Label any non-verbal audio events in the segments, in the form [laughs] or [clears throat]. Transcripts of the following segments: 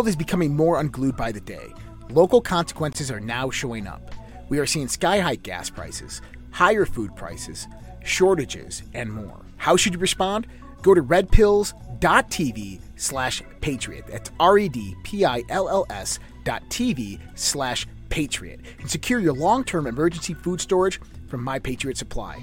world is becoming more unglued by the day. Local consequences are now showing up. We are seeing sky high gas prices, higher food prices, shortages, and more. How should you respond? Go to redpills.tv slash patriot. That's R E D P I L L S dot TV slash patriot. And secure your long term emergency food storage from My Patriot Supply.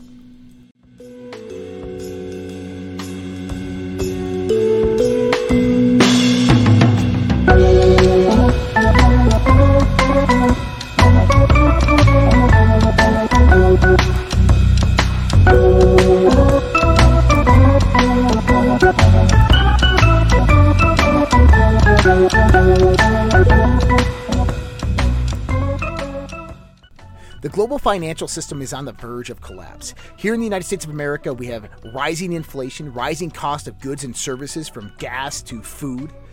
The global financial system is on the verge of collapse. Here in the United States of America, we have rising inflation, rising cost of goods and services from gas to food.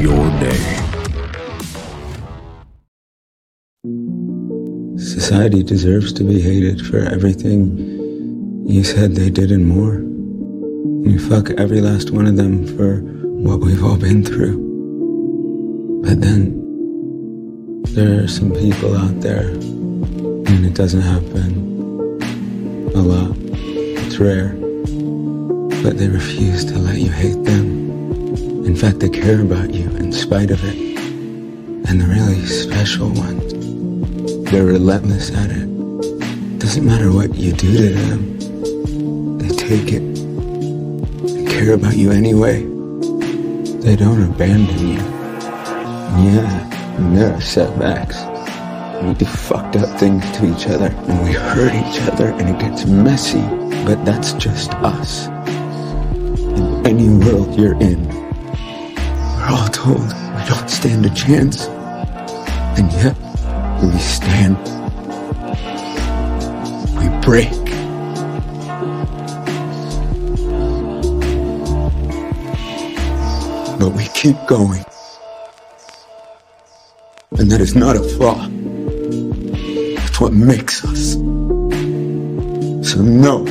your day. Society deserves to be hated for everything you said they did and more. You fuck every last one of them for what we've all been through. But then there are some people out there, and it doesn't happen a lot. It's rare. But they refuse to let you hate them. In fact, they care about you in spite of it. And the really special ones, they're relentless at it. Doesn't matter what you do to them, they take it and care about you anyway. They don't abandon you. Yeah. And there are setbacks. We do fucked up things to each other, and we hurt each other, and it gets messy. But that's just us. In any world you're in, all told we don't stand a chance. And yet, we stand. We break. But we keep going. And that is not a flaw. It's what makes us. So no,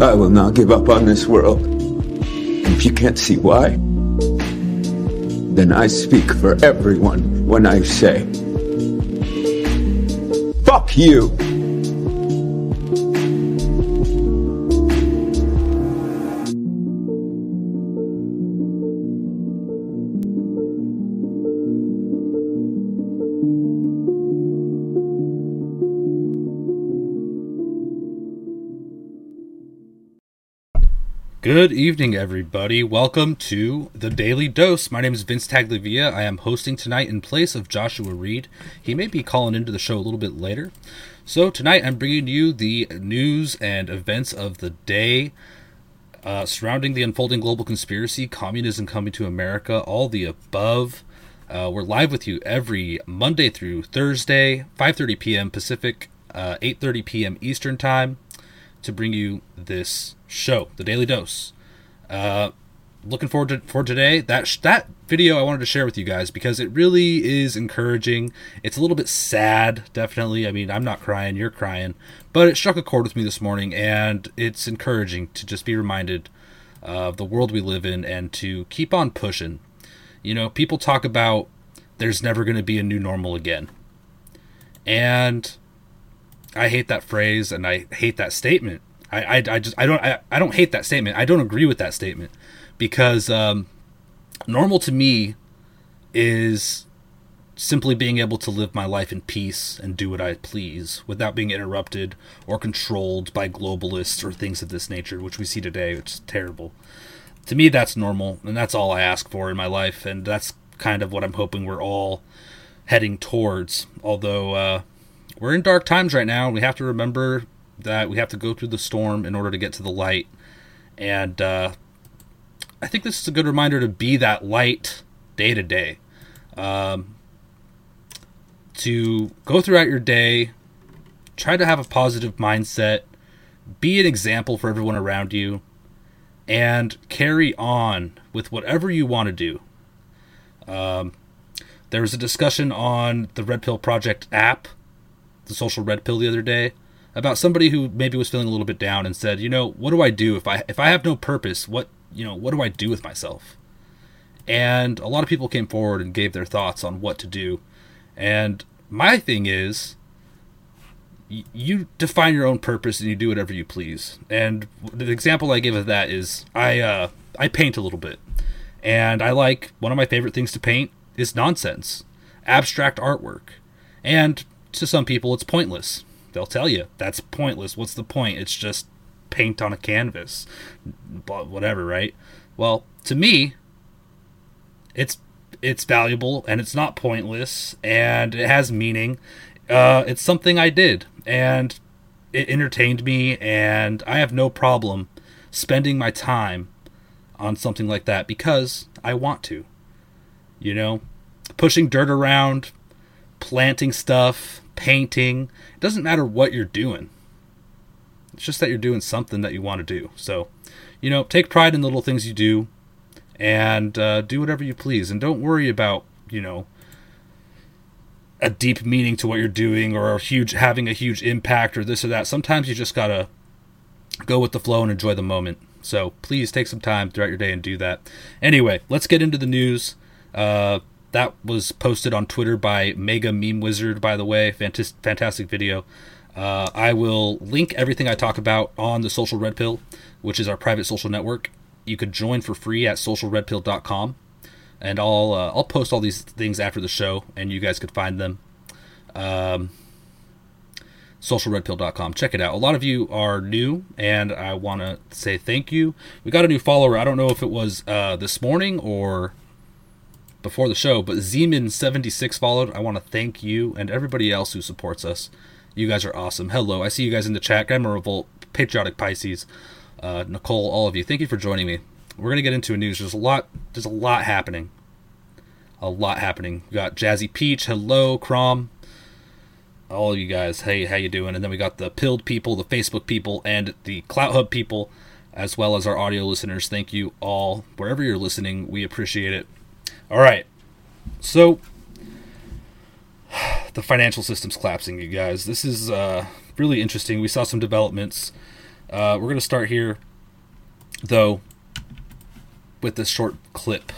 I will not give up on this world. And if you can't see why, then I speak for everyone when I say, fuck you! Good evening, everybody. Welcome to the Daily Dose. My name is Vince Taglivia. I am hosting tonight in place of Joshua Reed. He may be calling into the show a little bit later. So, tonight I'm bringing you the news and events of the day uh, surrounding the unfolding global conspiracy, communism coming to America, all the above. Uh, we're live with you every Monday through Thursday, 5:30 p.m. Pacific, uh, 8:30 p.m. Eastern Time, to bring you this show, the Daily Dose. Uh, looking forward to for today. That sh- that video I wanted to share with you guys because it really is encouraging. It's a little bit sad, definitely. I mean, I'm not crying, you're crying, but it struck a chord with me this morning, and it's encouraging to just be reminded of the world we live in and to keep on pushing. You know, people talk about there's never going to be a new normal again, and I hate that phrase and I hate that statement. I, I, I just I don't I, I don't hate that statement. I don't agree with that statement because um, normal to me is simply being able to live my life in peace and do what I please without being interrupted or controlled by globalists or things of this nature, which we see today, is terrible. To me, that's normal, and that's all I ask for in my life, and that's kind of what I'm hoping we're all heading towards. Although uh, we're in dark times right now, we have to remember that we have to go through the storm in order to get to the light. And uh, I think this is a good reminder to be that light day to day. Um, to go throughout your day, try to have a positive mindset, be an example for everyone around you, and carry on with whatever you want to do. Um, there was a discussion on the Red Pill Project app, the social Red Pill, the other day about somebody who maybe was feeling a little bit down and said, you know, what do I do if I if I have no purpose? What you know, what do I do with myself? And a lot of people came forward and gave their thoughts on what to do. And my thing is, you define your own purpose and you do whatever you please. And the example I give of that is I uh, I paint a little bit, and I like one of my favorite things to paint is nonsense, abstract artwork, and to some people it's pointless. They'll tell you that's pointless. What's the point? It's just paint on a canvas, but whatever, right? Well, to me, it's it's valuable and it's not pointless and it has meaning. Uh, it's something I did and it entertained me, and I have no problem spending my time on something like that because I want to. You know, pushing dirt around, planting stuff, painting. It doesn't matter what you're doing. It's just that you're doing something that you want to do. So, you know, take pride in the little things you do and uh, do whatever you please. And don't worry about, you know, a deep meaning to what you're doing or a huge having a huge impact or this or that. Sometimes you just gotta go with the flow and enjoy the moment. So please take some time throughout your day and do that. Anyway, let's get into the news. Uh, that was posted on Twitter by Mega Meme Wizard, by the way. Fantastic, fantastic video. Uh, I will link everything I talk about on the Social Red Pill, which is our private social network. You could join for free at socialredpill.com, and I'll uh, I'll post all these things after the show, and you guys could find them. Um, socialredpill.com. Check it out. A lot of you are new, and I want to say thank you. We got a new follower. I don't know if it was uh, this morning or before the show, but Zeman76 followed. I want to thank you and everybody else who supports us. You guys are awesome. Hello, I see you guys in the chat. Grammar Revolt, Patriotic Pisces, uh, Nicole, all of you. Thank you for joining me. We're gonna get into a news. There's a lot. There's a lot happening. A lot happening. We got Jazzy Peach. Hello, Crom. All of you guys. Hey, how you doing? And then we got the Pilled people, the Facebook people, and the Clout Hub people, as well as our audio listeners. Thank you all. Wherever you're listening, we appreciate it. All right. So [sighs] the financial system's collapsing, you guys. This is uh, really interesting. We saw some developments. Uh, we're going to start here, though, with this short clip.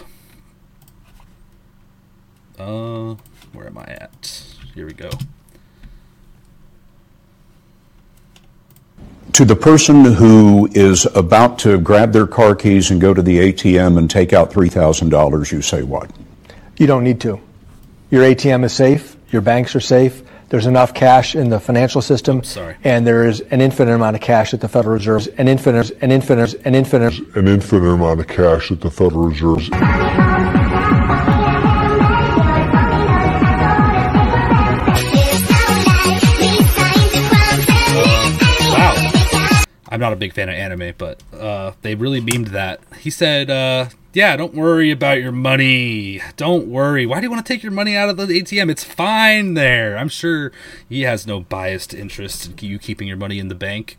Uh, where am I at? Here we go. To the person who is about to grab their car keys and go to the ATM and take out $3,000, you say what? You don't need to. Your ATM is safe. Your banks are safe. There's enough cash in the financial system. Sorry. And there is an infinite amount of cash at the Federal Reserve. An infinite, an infinite, an infinite. an infinite amount of cash at the Federal Reserve. I'm not a big fan of anime, but uh, they really memed that. He said, uh, "Yeah, don't worry about your money. Don't worry. Why do you want to take your money out of the ATM? It's fine there. I'm sure he has no biased interest in you keeping your money in the bank.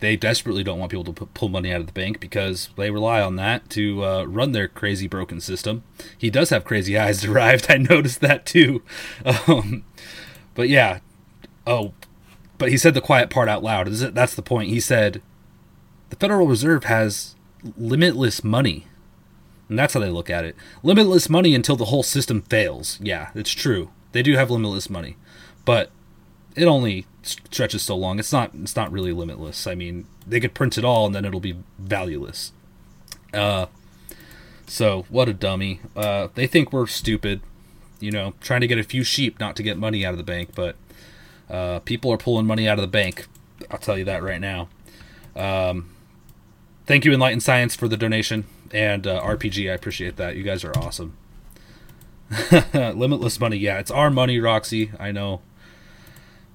They desperately don't want people to pu- pull money out of the bank because they rely on that to uh, run their crazy broken system. He does have crazy eyes [laughs] derived. I noticed that too. [laughs] Um, but yeah. Oh, but he said the quiet part out loud. That's the point. He said the Federal Reserve has limitless money. And that's how they look at it. Limitless money until the whole system fails. Yeah, it's true. They do have limitless money. But it only stretches so long. It's not it's not really limitless. I mean, they could print it all and then it'll be valueless. Uh so what a dummy. Uh they think we're stupid, you know, trying to get a few sheep not to get money out of the bank, but uh people are pulling money out of the bank. I'll tell you that right now. Um thank you Enlightened Science for the donation and uh, RPG. I appreciate that. You guys are awesome. [laughs] Limitless money. Yeah, it's our money, Roxy. I know.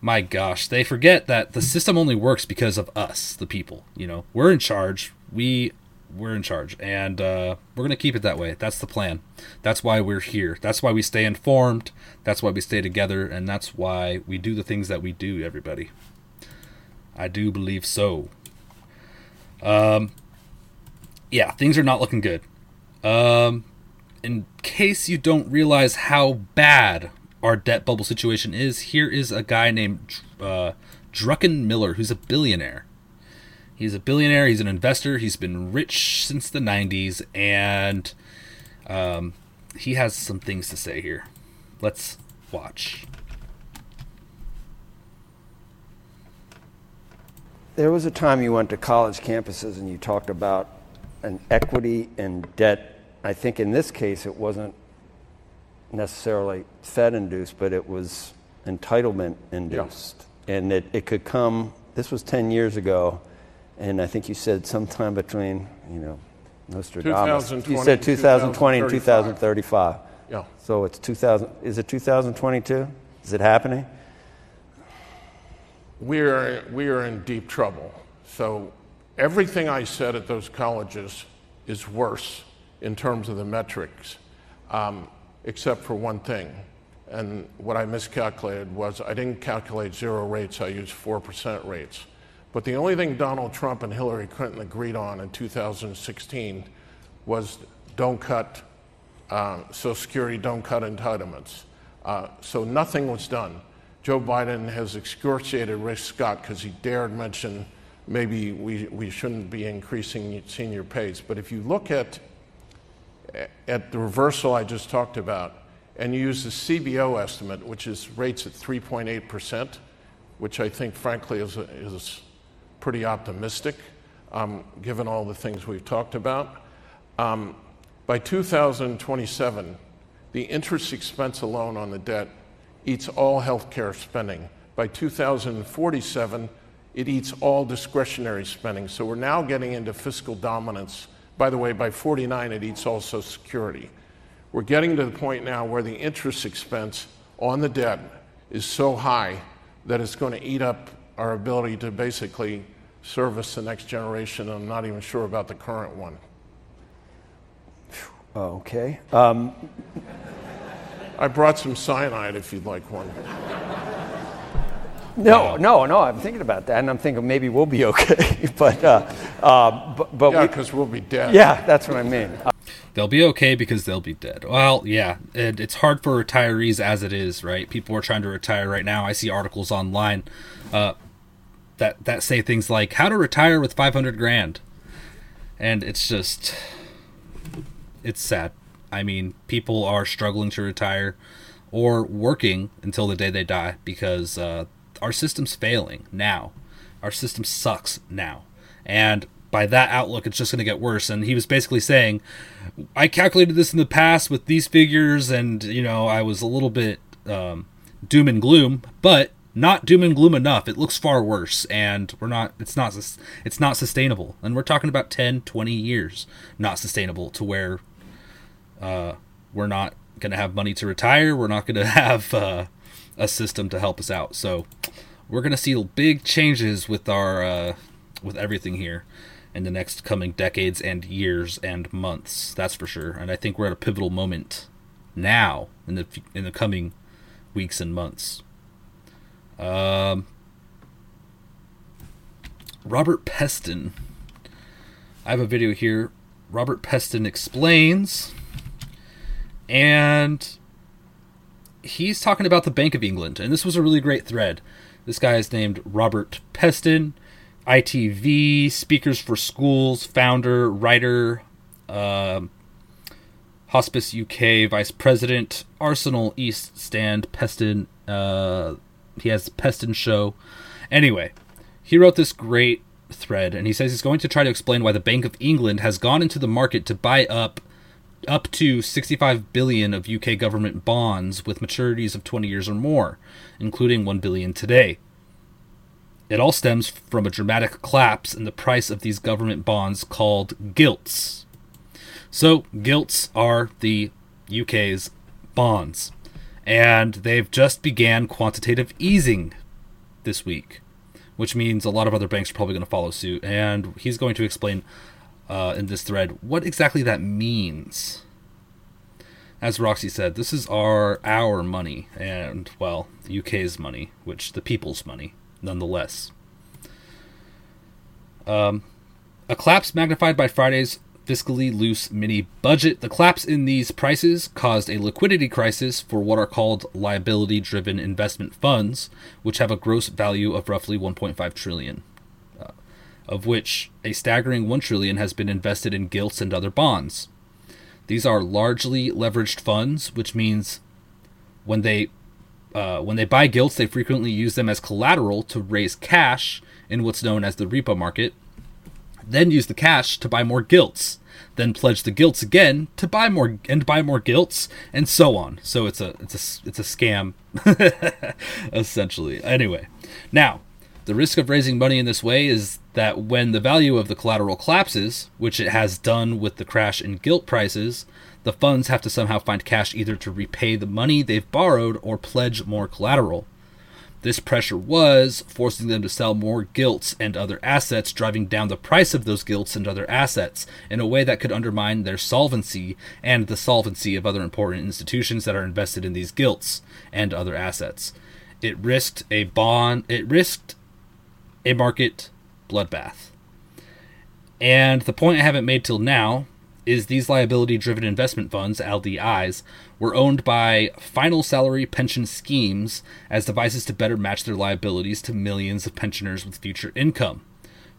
My gosh, they forget that the system only works because of us, the people. You know, we're in charge. We we're in charge, and uh, we're gonna keep it that way. That's the plan. That's why we're here. That's why we stay informed. That's why we stay together, and that's why we do the things that we do. Everybody, I do believe so. Um, yeah, things are not looking good. Um, in case you don't realize how bad our debt bubble situation is, here is a guy named uh, Druckenmiller, who's a billionaire. He's a billionaire. He's an investor. He's been rich since the '90s, and um, he has some things to say here. Let's watch. There was a time you went to college campuses and you talked about an equity and debt. I think in this case it wasn't necessarily Fed induced, but it was entitlement induced. And it, it could come, this was 10 years ago, and I think you said sometime between, you know, Nostradamus. You said 2020 and 2035. 2035. Yeah. So it's 2000, is it 2022? Is it happening? we are, we are in deep trouble. So everything I said at those colleges is worse in terms of the metrics, um, except for one thing. And what I miscalculated was I didn't calculate zero rates, I used 4% rates. But the only thing Donald Trump and Hillary Clinton agreed on in 2016 was don't cut uh, Social Security, don't cut entitlements. Uh, so nothing was done. Joe Biden has excoriated Rick Scott because he dared mention maybe we, we shouldn't be increasing senior pays. But if you look at, at the reversal I just talked about, and you use the CBO estimate, which is rates at 3.8%, which I think, frankly, is, is pretty optimistic, um, given all the things we've talked about. Um, by 2027, the interest expense alone on the debt eats all healthcare spending. By 2047, it eats all discretionary spending. So we're now getting into fiscal dominance. By the way, by 49, it eats all Social Security. We're getting to the point now where the interest expense on the debt is so high that it's going to eat up our ability to basically service the next generation. I'm not even sure about the current one. Okay. Um, I brought some cyanide if you'd like one. No, no, no. I'm thinking about that, and I'm thinking maybe we'll be [laughs] okay. but, uh, uh, but, but Yeah, because we'll be dead. yeah, that's what I mean. Uh, They'll be okay because they'll be dead. Well, yeah, and it's hard for retirees as it is, right? People are trying to retire right now. I see articles online uh, that that say things like "How to retire with 500 grand," and it's just it's sad. I mean, people are struggling to retire or working until the day they die because uh, our system's failing now. Our system sucks now, and by that outlook, it's just going to get worse. And he was basically saying, I calculated this in the past with these figures, and you know, I was a little bit um, doom and gloom, but not doom and gloom enough. It looks far worse, and we're not. It's not. It's not sustainable, and we're talking about 10, 20 years not sustainable to where uh, we're not going to have money to retire. We're not going [laughs] to have uh, a system to help us out. So we're going to see big changes with our uh, with everything here in the next coming decades and years and months. That's for sure. And I think we're at a pivotal moment now in the in the coming weeks and months. Um, Robert Peston. I have a video here. Robert Peston explains, and he's talking about the Bank of England, and this was a really great thread. This guy is named Robert Peston, ITV, Speakers for Schools founder, writer, uh, Hospice UK vice president, Arsenal East Stand, Peston. Uh, he has Peston Show. Anyway, he wrote this great thread, and he says he's going to try to explain why the Bank of England has gone into the market to buy up up to 65 billion of UK government bonds with maturities of 20 years or more, including 1 billion today. It all stems from a dramatic collapse in the price of these government bonds called gilts. So, gilts are the UK's bonds, and they've just began quantitative easing this week, which means a lot of other banks are probably going to follow suit. And he's going to explain uh, in this thread what exactly that means. As Roxy said, this is our our money, and well, the UK's money, which the people's money, nonetheless. Um, a collapse magnified by Friday's fiscally loose mini budget. The collapse in these prices caused a liquidity crisis for what are called liability driven investment funds, which have a gross value of roughly 1.5 trillion, uh, of which a staggering 1 trillion has been invested in gilts and other bonds. These are largely leveraged funds, which means when they uh, when they buy gilts, they frequently use them as collateral to raise cash in what's known as the repo market, then use the cash to buy more gilts, then pledge the gilts again to buy more and buy more gilts, and so on. So it's a it's a it's a scam, [laughs] essentially. Anyway, now the risk of raising money in this way is that when the value of the collateral collapses, which it has done with the crash in gilt prices, the funds have to somehow find cash either to repay the money they've borrowed or pledge more collateral. This pressure was forcing them to sell more gilts and other assets, driving down the price of those gilts and other assets in a way that could undermine their solvency and the solvency of other important institutions that are invested in these gilts and other assets. It risked a bond, it risked a market bloodbath. And the point I haven't made till now is these liability driven investment funds, LDIs, were owned by final salary pension schemes as devices to better match their liabilities to millions of pensioners with future income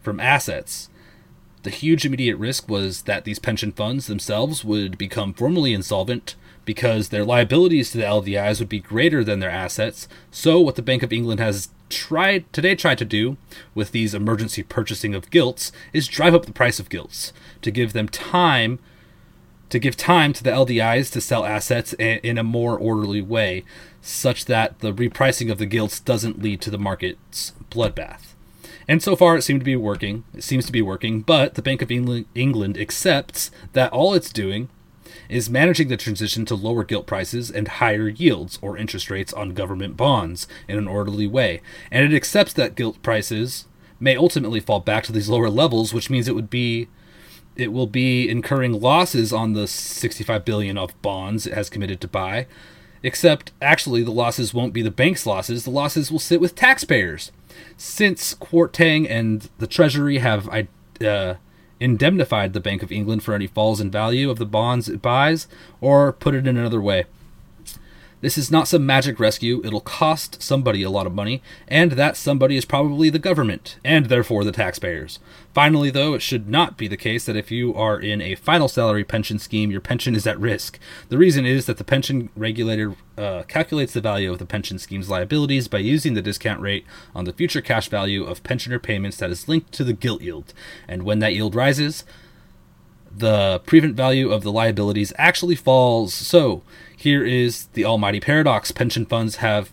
from assets. The huge immediate risk was that these pension funds themselves would become formally insolvent because their liabilities to the LDIs would be greater than their assets. So, what the Bank of England has tried today tried to do with these emergency purchasing of gilts is drive up the price of gilts to give them time to give time to the LDIs to sell assets in a more orderly way, such that the repricing of the gilts doesn't lead to the market's bloodbath. And so far, it seemed to be working. It seems to be working, but the Bank of England accepts that all it's doing is managing the transition to lower gilt prices and higher yields or interest rates on government bonds in an orderly way. And it accepts that gilt prices may ultimately fall back to these lower levels, which means it would be it will be incurring losses on the 65 billion of bonds it has committed to buy. Except actually the losses won't be the bank's losses, the losses will sit with taxpayers. Since Kwarteng and the Treasury have uh, indemnified the Bank of England for any falls in value of the bonds it buys, or put it in another way, this is not some magic rescue. It'll cost somebody a lot of money, and that somebody is probably the government, and therefore the taxpayers. Finally, though, it should not be the case that if you are in a final salary pension scheme, your pension is at risk. The reason is that the pension regulator uh, calculates the value of the pension scheme's liabilities by using the discount rate on the future cash value of pensioner payments that is linked to the gilt yield. And when that yield rises, the present value of the liabilities actually falls. So, here is the almighty paradox. Pension funds have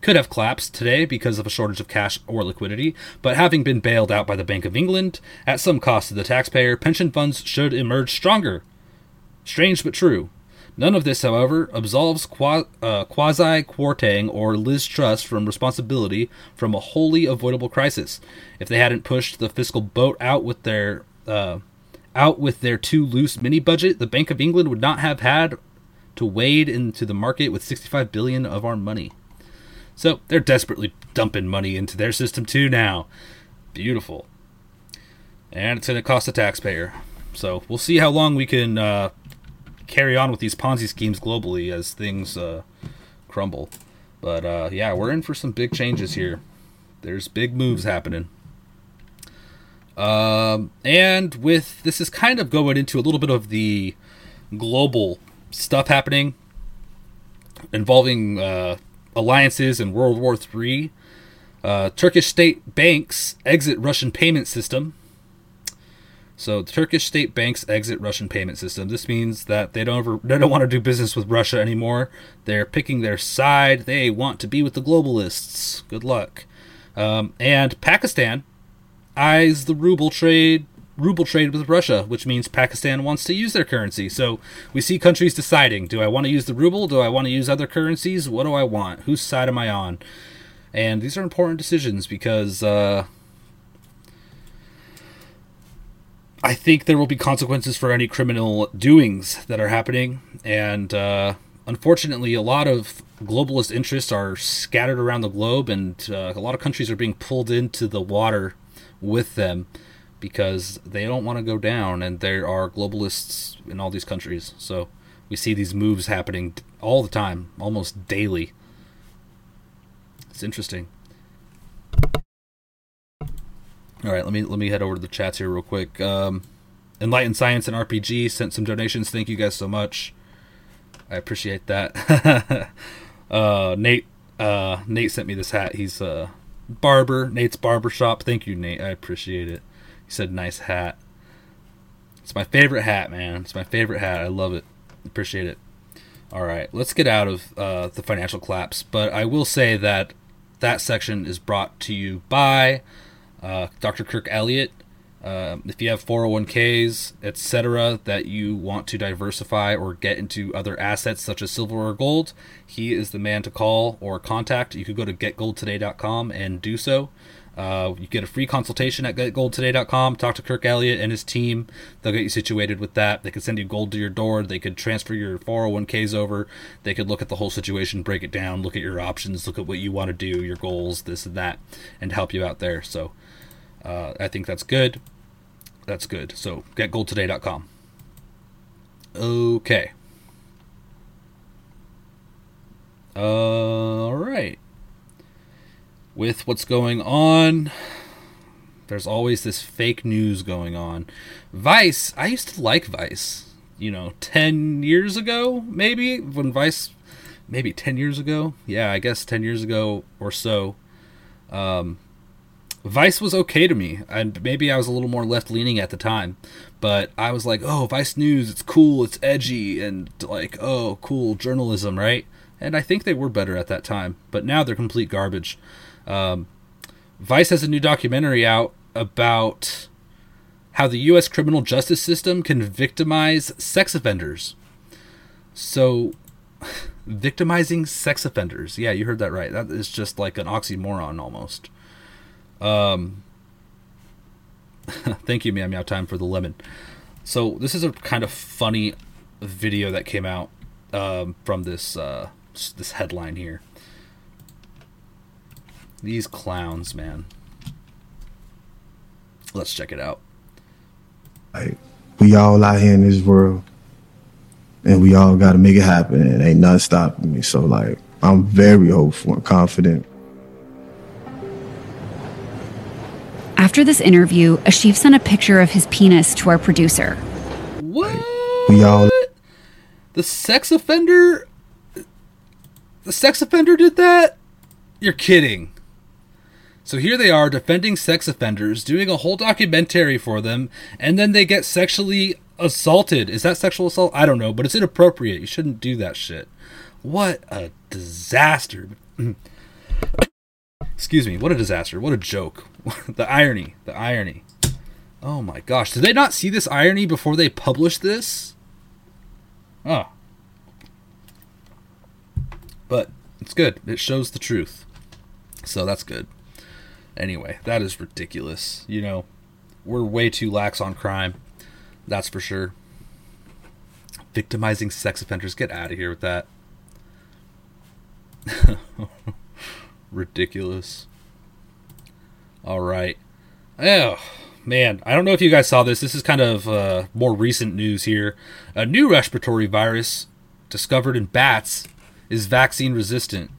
could have collapsed today because of a shortage of cash or liquidity, but having been bailed out by the Bank of England at some cost to the taxpayer, pension funds should emerge stronger. Strange but true. None of this, however, absolves uh, Kwasi Kwarteng or Liz Truss from responsibility from a wholly avoidable crisis. If they hadn't pushed the fiscal boat out with their uh, out with their too loose mini budget, the Bank of England would not have had to wade into the market with 65 billion of our money. So they're desperately dumping money into their system too now. Beautiful. And it's going to cost the taxpayer. So we'll see how long we can uh, carry on with these Ponzi schemes globally as things uh, crumble. But uh, yeah, we're in for some big changes here. There's big moves happening. Um, and with this is kind of going into a little bit of the global stuff happening involving uh, alliances in World War III. Uh, Turkish state banks exit Russian payment system. So Turkish state banks exit Russian payment system. This means that they don't ever, they don't want to do business with Russia anymore. They're picking their side. They want to be with the globalists. Good luck. Um, and Pakistan eyes the ruble trade ruble trade with Russia, which means Pakistan wants to use their currency. So we see countries deciding: Do I want to use the ruble? Do I want to use other currencies? What do I want? Whose side am I on? And these are important decisions because uh, I think there will be consequences for any criminal doings that are happening. And uh, unfortunately, a lot of globalist interests are scattered around the globe, and uh, a lot of countries are being pulled into the water with them because they don't want to go down, and there are globalists in all these countries. So we see these moves happening all the time, almost daily. It's interesting. All right, let me let me head over to the chats here real quick. Um, Enlightened Science and RPG sent some donations. Thank you guys so much. I appreciate that. [laughs] uh, Nate uh, Nate sent me this hat. He's uh, barber. Nate's barber shop. Thank you, Nate. I appreciate it. He said nice hat. It's my favorite hat, man. It's my favorite hat. I love it. Appreciate it. All right, let's get out of uh, the financial collapse. But I will say that that section is brought to you by uh, Dr. Kirk Elliott. Uh, if you have 401ks, etc., that you want to diversify or get into other assets such as silver or gold, he is the man to call or contact. You could go to getgoldtoday.com and do so. Uh, you get a free consultation at getgoldtoday.com. Talk to Kirk Elliott and his team. They'll get you situated with that. They could send you gold to your door. They could transfer your 401ks over. They could look at the whole situation, break it down, look at your options, look at what you want to do, your goals, this and that, and help you out there. So uh, I think that's good. That's good. So getgoldtoday.com. Okay. All right. With what's going on, there's always this fake news going on. Vice, I used to like Vice. You know, 10 years ago, maybe, when Vice, maybe 10 years ago. Yeah, I guess 10 years ago or so. Um, Vice was okay to me, and maybe I was a little more left leaning at the time, but I was like, oh, Vice News, it's cool, it's edgy, and like, oh, cool journalism, right? And I think they were better at that time, but now they're complete garbage. Um, Vice has a new documentary out about how the U.S. criminal justice system can victimize sex offenders. So, [laughs] victimizing sex offenders. Yeah, you heard that right. That is just like an oxymoron almost. Um, [laughs] thank you, Meow Meow Time, for the lemon. So this is a kind of funny video that came out um, from this uh, this headline here. These clowns, man. Let's check it out. Like we all out here in this world, and we all got to make it happen, and ain't nothing stopping me. So like, I'm very hopeful and confident After this interview, Ashif sent a picture of his penis to our producer. What? We all. The sex offender. The sex offender did that? You're kidding. So here they are defending sex offenders, doing a whole documentary for them, and then they get sexually assaulted. Is that sexual assault? I don't know, but it's inappropriate. You shouldn't do that shit. What a disaster. [clears throat] Excuse me, what a disaster. What a joke. [laughs] the irony. The irony. Oh my gosh. Did they not see this irony before they published this? Oh. but it's good. It shows the truth. So that's good. Anyway, that is ridiculous. You know, we're way too lax on crime. That's for sure. Victimizing sex offenders. Get out of here with that. [laughs] Ridiculous. All right. Oh, man. I don't know if you guys saw this. This is kind of uh, more recent news here. A new respiratory virus discovered in bats is vaccine resistant.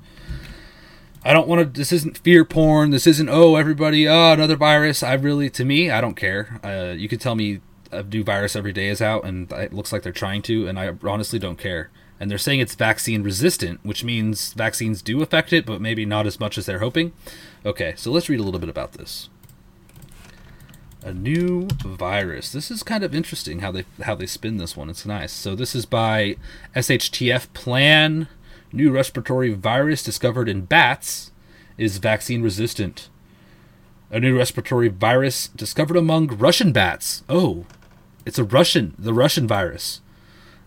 I don't want to. This isn't fear porn. This isn't oh everybody oh another virus. I really to me I don't care. Uh, you could tell me a new virus every day is out, and it looks like they're trying to, and I honestly don't care. And they're saying it's vaccine resistant, which means vaccines do affect it, but maybe not as much as they're hoping. Okay, so let's read a little bit about this. A new virus. This is kind of interesting how they how they spin this one. It's nice. So this is by SHTF Plan new respiratory virus discovered in bats is vaccine resistant. A new respiratory virus discovered among Russian bats. Oh, it's a Russian, the Russian virus.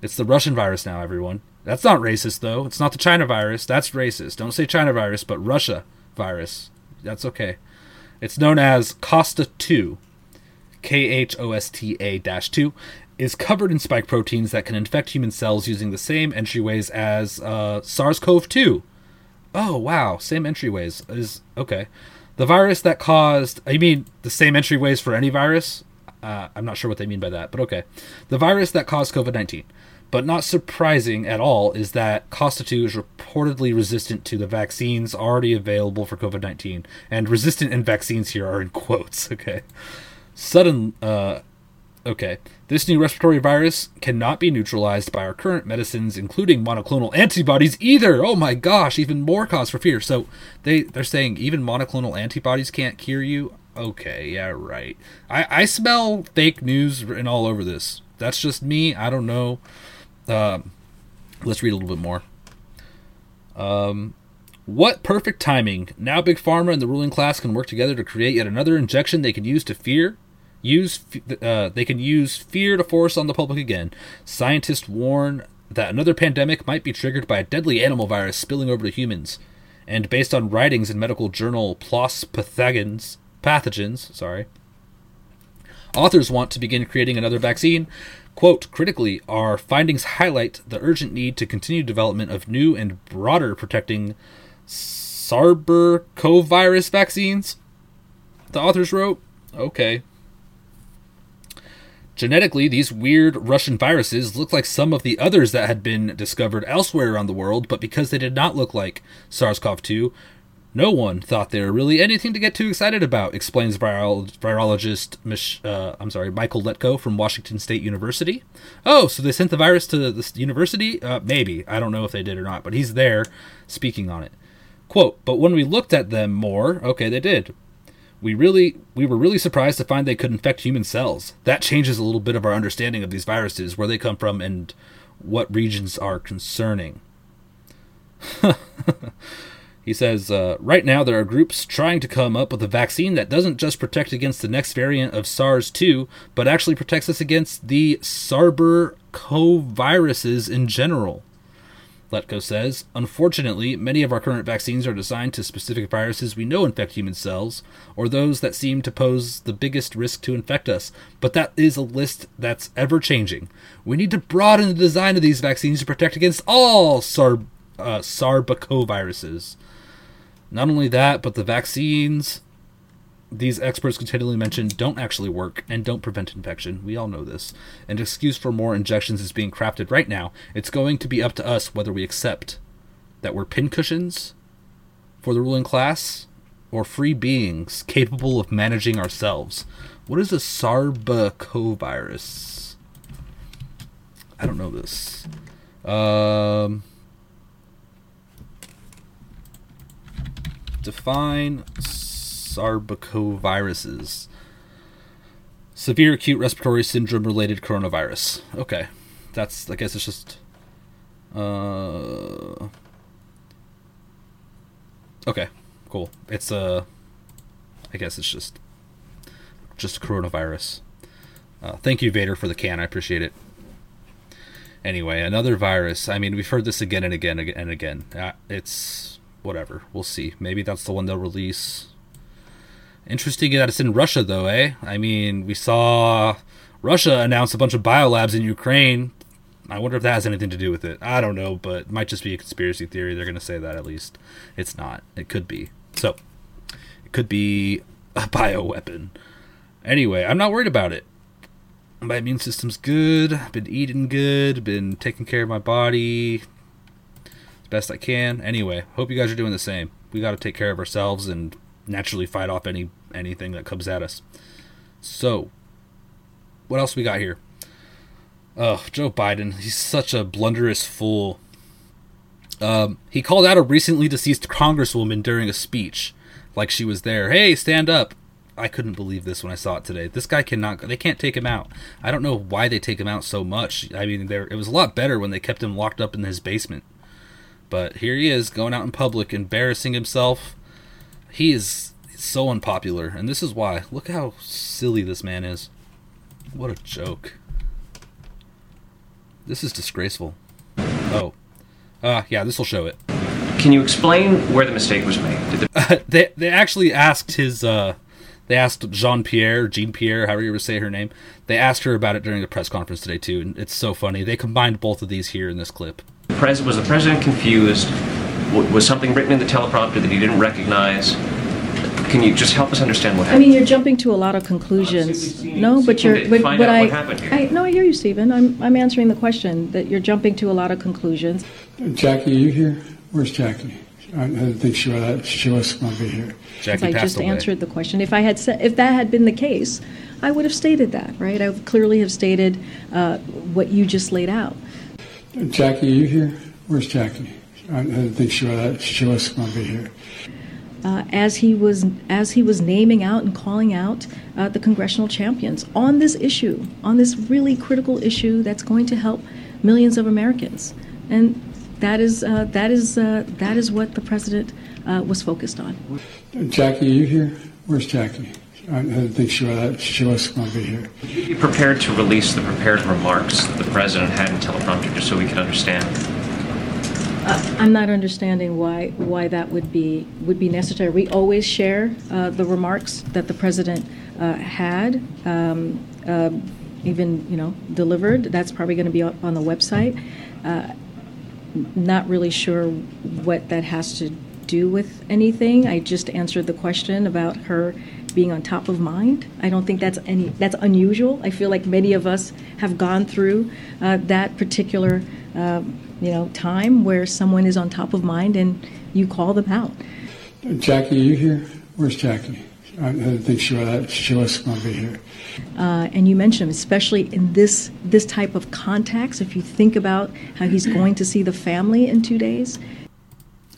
It's the Russian virus now, everyone. That's not racist, though. It's not the China virus. That's racist. Don't say China virus, but Russia virus. That's okay. It's known as Khosta 2, K H O S T A 2, is covered in spike proteins that can infect human cells using the same entryways as uh, SARS-CoV-2. Oh wow, same entryways is okay. The virus that caused, I mean, the same entryways for any virus. Uh, I'm not sure what they mean by that, but okay. The virus that caused COVID-19. But not surprising at all is that Khosta-2 is reportedly resistant to the vaccines already available for COVID 19. And resistant and vaccines here are in quotes, [laughs] okay? Sudden, uh, Okay. This new respiratory virus cannot be neutralized by our current medicines, including monoclonal antibodies either. Oh my gosh, even more cause for fear. So they, they're saying even monoclonal antibodies can't cure you? Okay, yeah, right. I, I smell fake news written all over this. That's just me. I don't know. Um, let's read a little bit more. Um, what perfect timing. Now Big Pharma and the ruling class can work together to create yet another injection they can use to fear use uh, they can use fear to force on the public again. Scientists warn that another pandemic might be triggered by a deadly animal virus spilling over to humans. And based on writings in medical journal PLOS Pathogens, pathogens, sorry, authors want to begin creating another vaccine. Quote, critically, our findings highlight the urgent need to continue development of new and broader protecting Sarbecovirus vaccines. The authors wrote, okay, Genetically, these weird Russian viruses look like some of the others that had been discovered elsewhere around the world, but because they did not look like SARS CoV 2, no one thought there really anything to get too excited about, explains virologist Mich- uh, I'm sorry, Michael Letko from Washington State University. Oh, so they sent the virus to the university? Uh, maybe. I don't know if they did or not, but he's there speaking on it. Quote, but when we looked at them more, okay, they did we really we were really surprised to find they could infect human cells. That changes a little bit of our understanding of these viruses, where they come from, and what regions are concerning. [laughs] he says, uh, right now there are groups trying to come up with a vaccine that doesn't just protect against the next variant of SARS 2, but actually protects us against the SARS viruses in general. Letko says, Unfortunately, many of our current vaccines are designed to specific viruses we know infect human cells, or those that seem to pose the biggest risk to infect us, but that is a list that's ever changing. We need to broaden the design of these vaccines to protect against all SAR, uh, viruses. Not only that, but the vaccines these experts continually mention don't actually work and don't prevent infection. We all know this. An excuse for more injections is being crafted right now. It's going to be up to us whether we accept that we're pincushions for the ruling class or free beings capable of managing ourselves. What is a sarbecovirus? I don't know this. Um, define sarbecoviruses. Severe acute respiratory syndrome related coronavirus. Okay. That's, I guess it's just. Uh. Okay, cool. It's a. Uh, I guess it's just. Just coronavirus. Uh, thank you, Vader, for the can. I appreciate it. Anyway, another virus. I mean, we've heard this again and again and again. Uh, it's whatever. We'll see. Maybe that's the one they'll release. Interesting that it's in Russia, though, eh? I mean, we saw Russia announce a bunch of biolabs in Ukraine. I wonder if that has anything to do with it. I don't know, but it might just be a conspiracy theory. They're going to say that at least. It's not. It could be. So, it could be a [laughs] bioweapon. Anyway, I'm not worried about it. My immune system's good. I've Been eating good. Been taking care of my body best I can. Anyway, hope you guys are doing the same. We got to take care of ourselves and naturally fight off any anything that comes at us. So, what else we got here? Oh, Joe Biden. He's such a blunderous fool. Um, he called out a recently deceased congresswoman during a speech, like she was there. Hey, stand up! I couldn't believe this when I saw it today. This guy cannot. They can't take him out. I don't know why they take him out so much. I mean, there it was a lot better when they kept him locked up in his basement. But here he is going out in public, embarrassing himself. He is so unpopular, and this is why. Look how silly this man is. What a joke. This is disgraceful. Oh. Uh, yeah, this will show it. Can you explain where the mistake was made? Did the- [laughs] they they actually asked his uh they asked Jean Pierre, Jean Pierre, however you ever say her name. They asked her about it during the press conference today too, and it's so funny. They combined both of these here in this clip. Pres- was the president confused? W- was something written in the teleprompter that he didn't recognize? Can you just help us understand what happened? I mean, you're jumping to a lot of conclusions. No, but you're, but, find but out I, what happened here. I, no, I hear you, Stephen. I'm, I'm answering the question that you're jumping to a lot of conclusions. Jackie, are you here? Where's Jackie? I didn't think she was, she was going to be here. Jackie I just answered the question. If I had said, if that had been the case, I would have stated that, right? I would clearly have stated uh, what you just laid out. Jackie, are you here? Where's Jackie? I didn't think she was, she was going to be here. uh, as he was as he was naming out and calling out uh, the congressional champions on this issue, on this really critical issue that's going to help millions of Americans, and that is uh, that is uh, that is what the president uh, was focused on. Jackie, are you here? Where's Jackie? I didn't think she was, she was going to be here. Would you Be prepared to release the prepared remarks that the president had in teleprompter just so we can understand. Uh, I'm not understanding why why that would be would be necessary. We always share uh, the remarks that the president uh, had, um, uh, even you know delivered. That's probably going to be up on the website. Uh, not really sure what that has to do with anything. I just answered the question about her being on top of mind. I don't think that's any that's unusual. I feel like many of us have gone through uh, that particular um, you know time where someone is on top of mind and you call them out. Jackie, are you here? Where's Jackie? I didn't think she was, she was going to be here. Uh, and you mentioned, especially in this this type of context, if you think about how he's going to see the family in two days.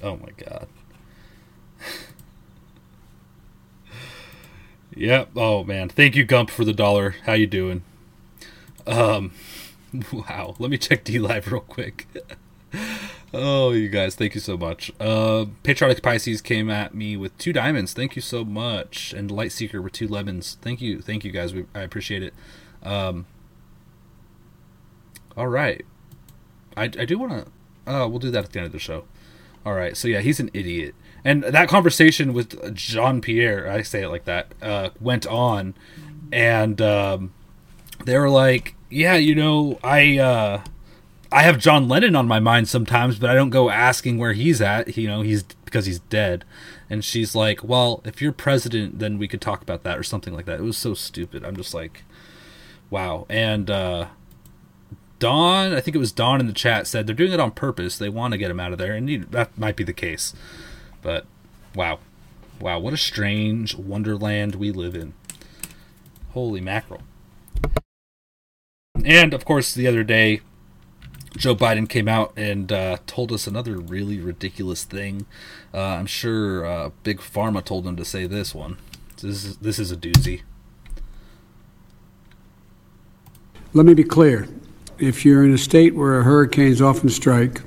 Oh my god. Yep. Oh man. Thank you, Gump, for the dollar. How you doing? Um. [laughs] Wow. Let me check [laughs] DLive real quick. [laughs] oh, you guys, thank you so much. Uh, Patriotic Pisces came at me with two diamonds. Thank you so much, and Light Seeker with two lemons. Thank you, thank you guys. We, I appreciate it. Um. All right. I I do want to. Uh, we'll do that at the end of the show. All right. So yeah, he's an idiot. And that conversation with Jean Pierre, I say it like that, uh, went on, and um, they were like, "Yeah, you know, I uh, I have John Lennon on my mind sometimes, but I don't go asking where he's at. You know, he's because he's dead." And she's like, "Well, if you're president, then we could talk about that or something like that." It was so stupid. I'm just like, "Wow." And uh, Don, I think it was Don in the chat said they're doing it on purpose. They want to get him out of there, and that might be the case. But wow, wow, what a strange wonderland we live in. Holy mackerel! And of course, the other day, Joe Biden came out and uh, told us another really ridiculous thing. Uh, I'm sure uh, Big Pharma told him to say this one. This is this is a doozy. Let me be clear. If you're in a state where hurricanes often strike,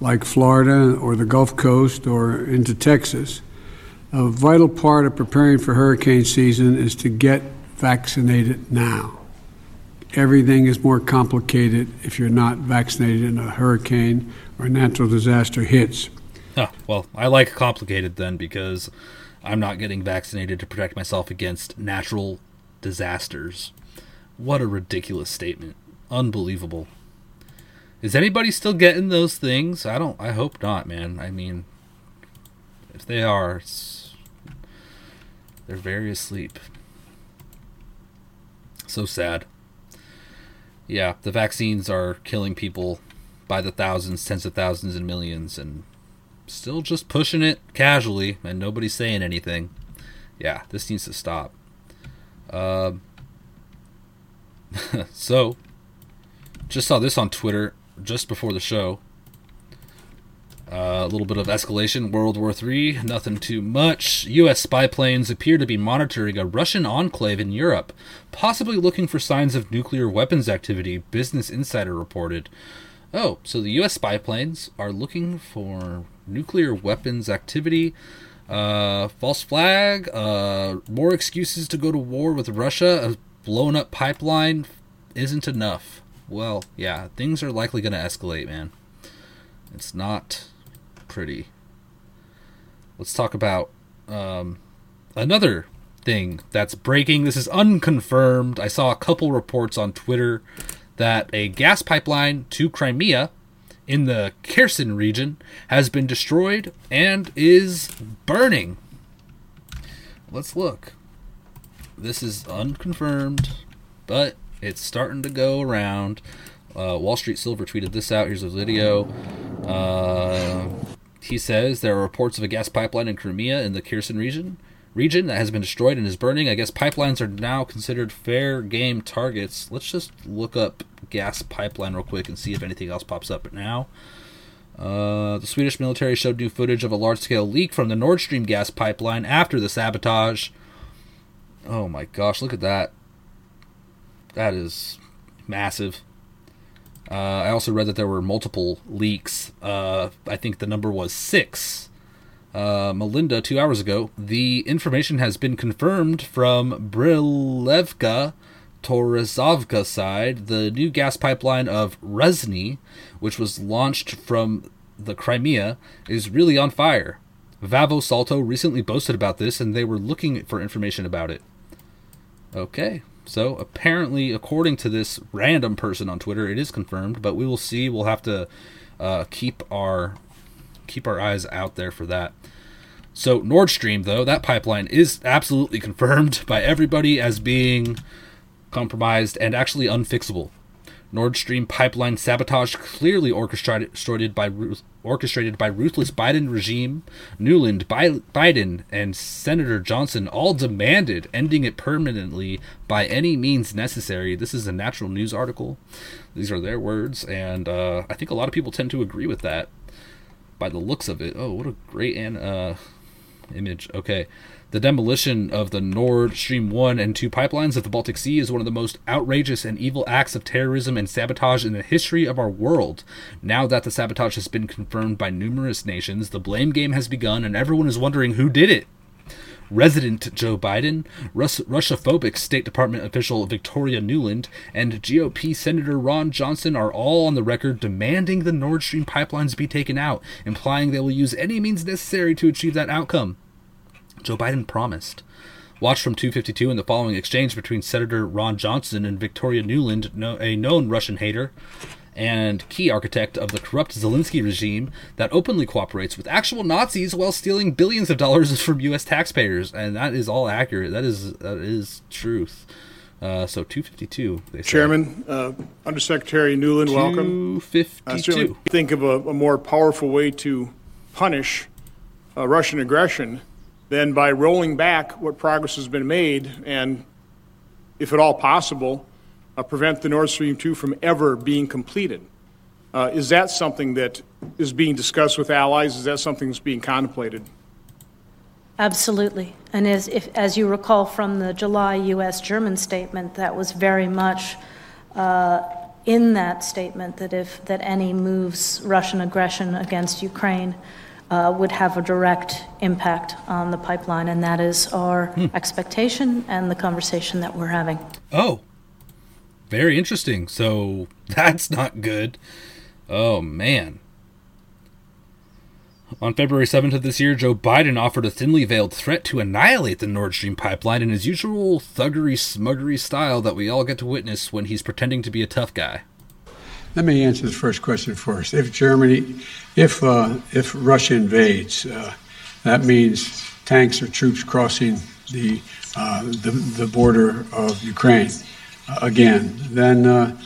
like Florida or the Gulf Coast or into Texas, a vital part of preparing for hurricane season is to get vaccinated now. everything is more complicated if you're not vaccinated and a hurricane or natural disaster hits. Huh, well, I like complicated then because I'm not getting vaccinated to protect myself against natural disasters. What a ridiculous statement. Unbelievable. Is anybody still getting those things? I don't I hope not, man. I mean if they are they're very asleep. So sad. Yeah, the vaccines are killing people by the thousands, tens of thousands, and millions, and still just pushing it casually, and nobody's saying anything. Yeah, this needs to stop. Uh, [laughs] so, just saw this on Twitter just before the show. Uh, a little bit of escalation. World War III, nothing too much. U.S. spy planes appear to be monitoring a Russian enclave in Europe, possibly looking for signs of nuclear weapons activity, Business Insider reported. Oh, so the U.S. spy planes are looking for nuclear weapons activity. Uh, false flag. Uh, more excuses to go to war with Russia. A blown up pipeline isn't enough. Well, yeah, things are likely going to escalate, man. It's not pretty. Let's talk about um, another thing that's breaking. This is unconfirmed. I saw a couple reports on Twitter that a gas pipeline to Crimea in the Kherson region has been destroyed and is burning. Let's look. This is unconfirmed, but it's starting to go around. Uh, Wall Street Silver tweeted this out. Here's a video. Uh, he says there are reports of a gas pipeline in Crimea in the Kherson region region that has been destroyed and is burning. I guess pipelines are now considered fair game targets. Let's just look up gas pipeline real quick and see if anything else pops up now. Uh, the Swedish military showed new footage of a large scale leak from the Nord Stream gas pipeline after the sabotage. Oh my gosh, look at that. That is massive. Uh, I also read that there were multiple leaks. Uh, I think the number was six uh, Melinda two hours ago. The information has been confirmed from Brilevka Torezovka side. The new gas pipeline of Rezhny, which was launched from the Crimea, is really on fire. Vavo Salto recently boasted about this, and they were looking for information about it. Okay, so apparently, according to this random person on Twitter, it is confirmed. But we will see. We'll have to uh, keep our keep our eyes out there for that. So Nord Stream, though, that pipeline is absolutely [laughs] confirmed by everybody as being compromised and actually unfixable. Nord Stream pipeline sabotage clearly orchestrated by orchestrated by ruthless Biden regime. Nuland, Biden, and Senator Johnson all demanded ending it permanently by any means necessary. This is a natural news article. These are their words, and uh, I think a lot of people tend to agree with that by the looks of it. Oh, what a great and uh, image. Okay. The demolition of the Nord Stream 1 and 2 pipelines of the Baltic Sea is one of the most outrageous and evil acts of terrorism and sabotage in the history of our world. Now that the sabotage has been confirmed by numerous nations, the blame game has begun and everyone is wondering who did it resident Joe Biden, Rus- Russia-phobic State Department official Victoria Nuland, and GOP Senator Ron Johnson are all on the record demanding the Nord Stream pipelines be taken out, implying they will use any means necessary to achieve that outcome. Joe Biden promised. Watch from 252 in the following exchange between Senator Ron Johnson and Victoria Nuland, a known Russian hater and key architect of the corrupt Zelensky regime that openly cooperates with actual Nazis while stealing billions of dollars [laughs] from U.S. taxpayers, and that is all accurate. That is that is truth. Uh, so 252. Chairman, uh, Undersecretary Nuland, welcome. 252. I think of a, a, more powerful way to punish uh, Russian aggression than by rolling back what progress has been made and, if at all possible, uh, prevent the Nord Stream 2 from ever being completed. Uh, is that something that is being discussed with allies? Is that something that's being contemplated? Absolutely. And as, if, as you recall from the July U.S. German statement, that was very much uh, in that statement that if that any moves Russian aggression against Ukraine uh, would have a direct impact on the pipeline, and that is our hmm. expectation and the conversation that we're having. Oh, very interesting. So [laughs] that's not good. Oh man. On February 7th of this year, Joe Biden offered a thinly veiled threat to annihilate the Nord Stream pipeline in his usual thuggery, smuggery style that we all get to witness when he's pretending to be a tough guy. Let me answer the first question first. If Germany, if uh, if Russia invades, uh, that means tanks or troops crossing the uh, the, the, border of Ukraine uh, again. Then uh,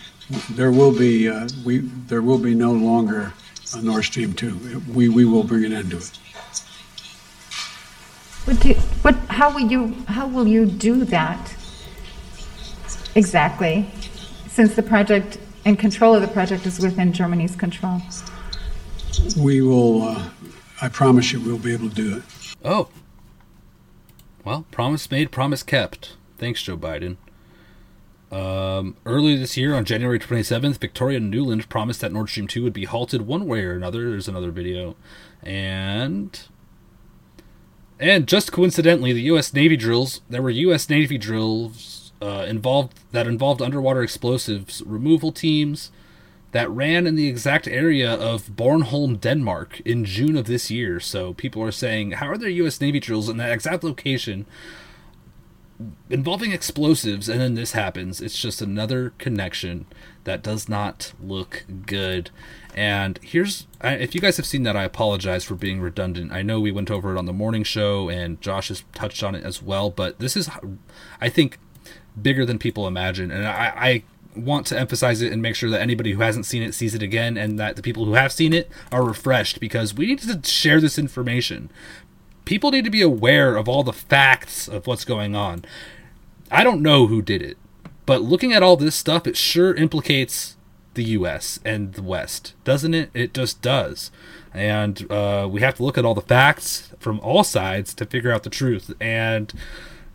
there will be uh, we there will be no longer a Nord Stream two. We we will bring an end to it. What, what how will you how will you do that exactly? Since the project and control of the project is within Germany's control. We will. Uh, I promise you, we'll be able to do it. Oh. Well, promise made, promise kept. Thanks, Joe Biden. Um, earlier this year, on January 27th, Victoria Nuland promised that Nord Stream 2 would be halted one way or another. There's another video. And. And just coincidentally, the U.S. Navy drills, there were U.S. Navy drills uh, involved that involved underwater explosives removal teams that ran in the exact area of Bornholm, Denmark in June of this year. So people are saying, how are there U.S. Navy drills in that exact location involving explosives? And then this happens. It's just another connection that does not look good. And here's, if you guys have seen that, I apologize for being redundant. I know we went over it on the morning show and Josh has touched on it as well, but this is, I think, bigger than people imagine. And I, I want to emphasize it and make sure that anybody who hasn't seen it sees it again and that the people who have seen it are refreshed because we need to share this information. People need to be aware of all the facts of what's going on. I don't know who did it, but looking at all this stuff, it sure implicates the US and the West, doesn't it? It just does. And uh, we have to look at all the facts from all sides to figure out the truth. And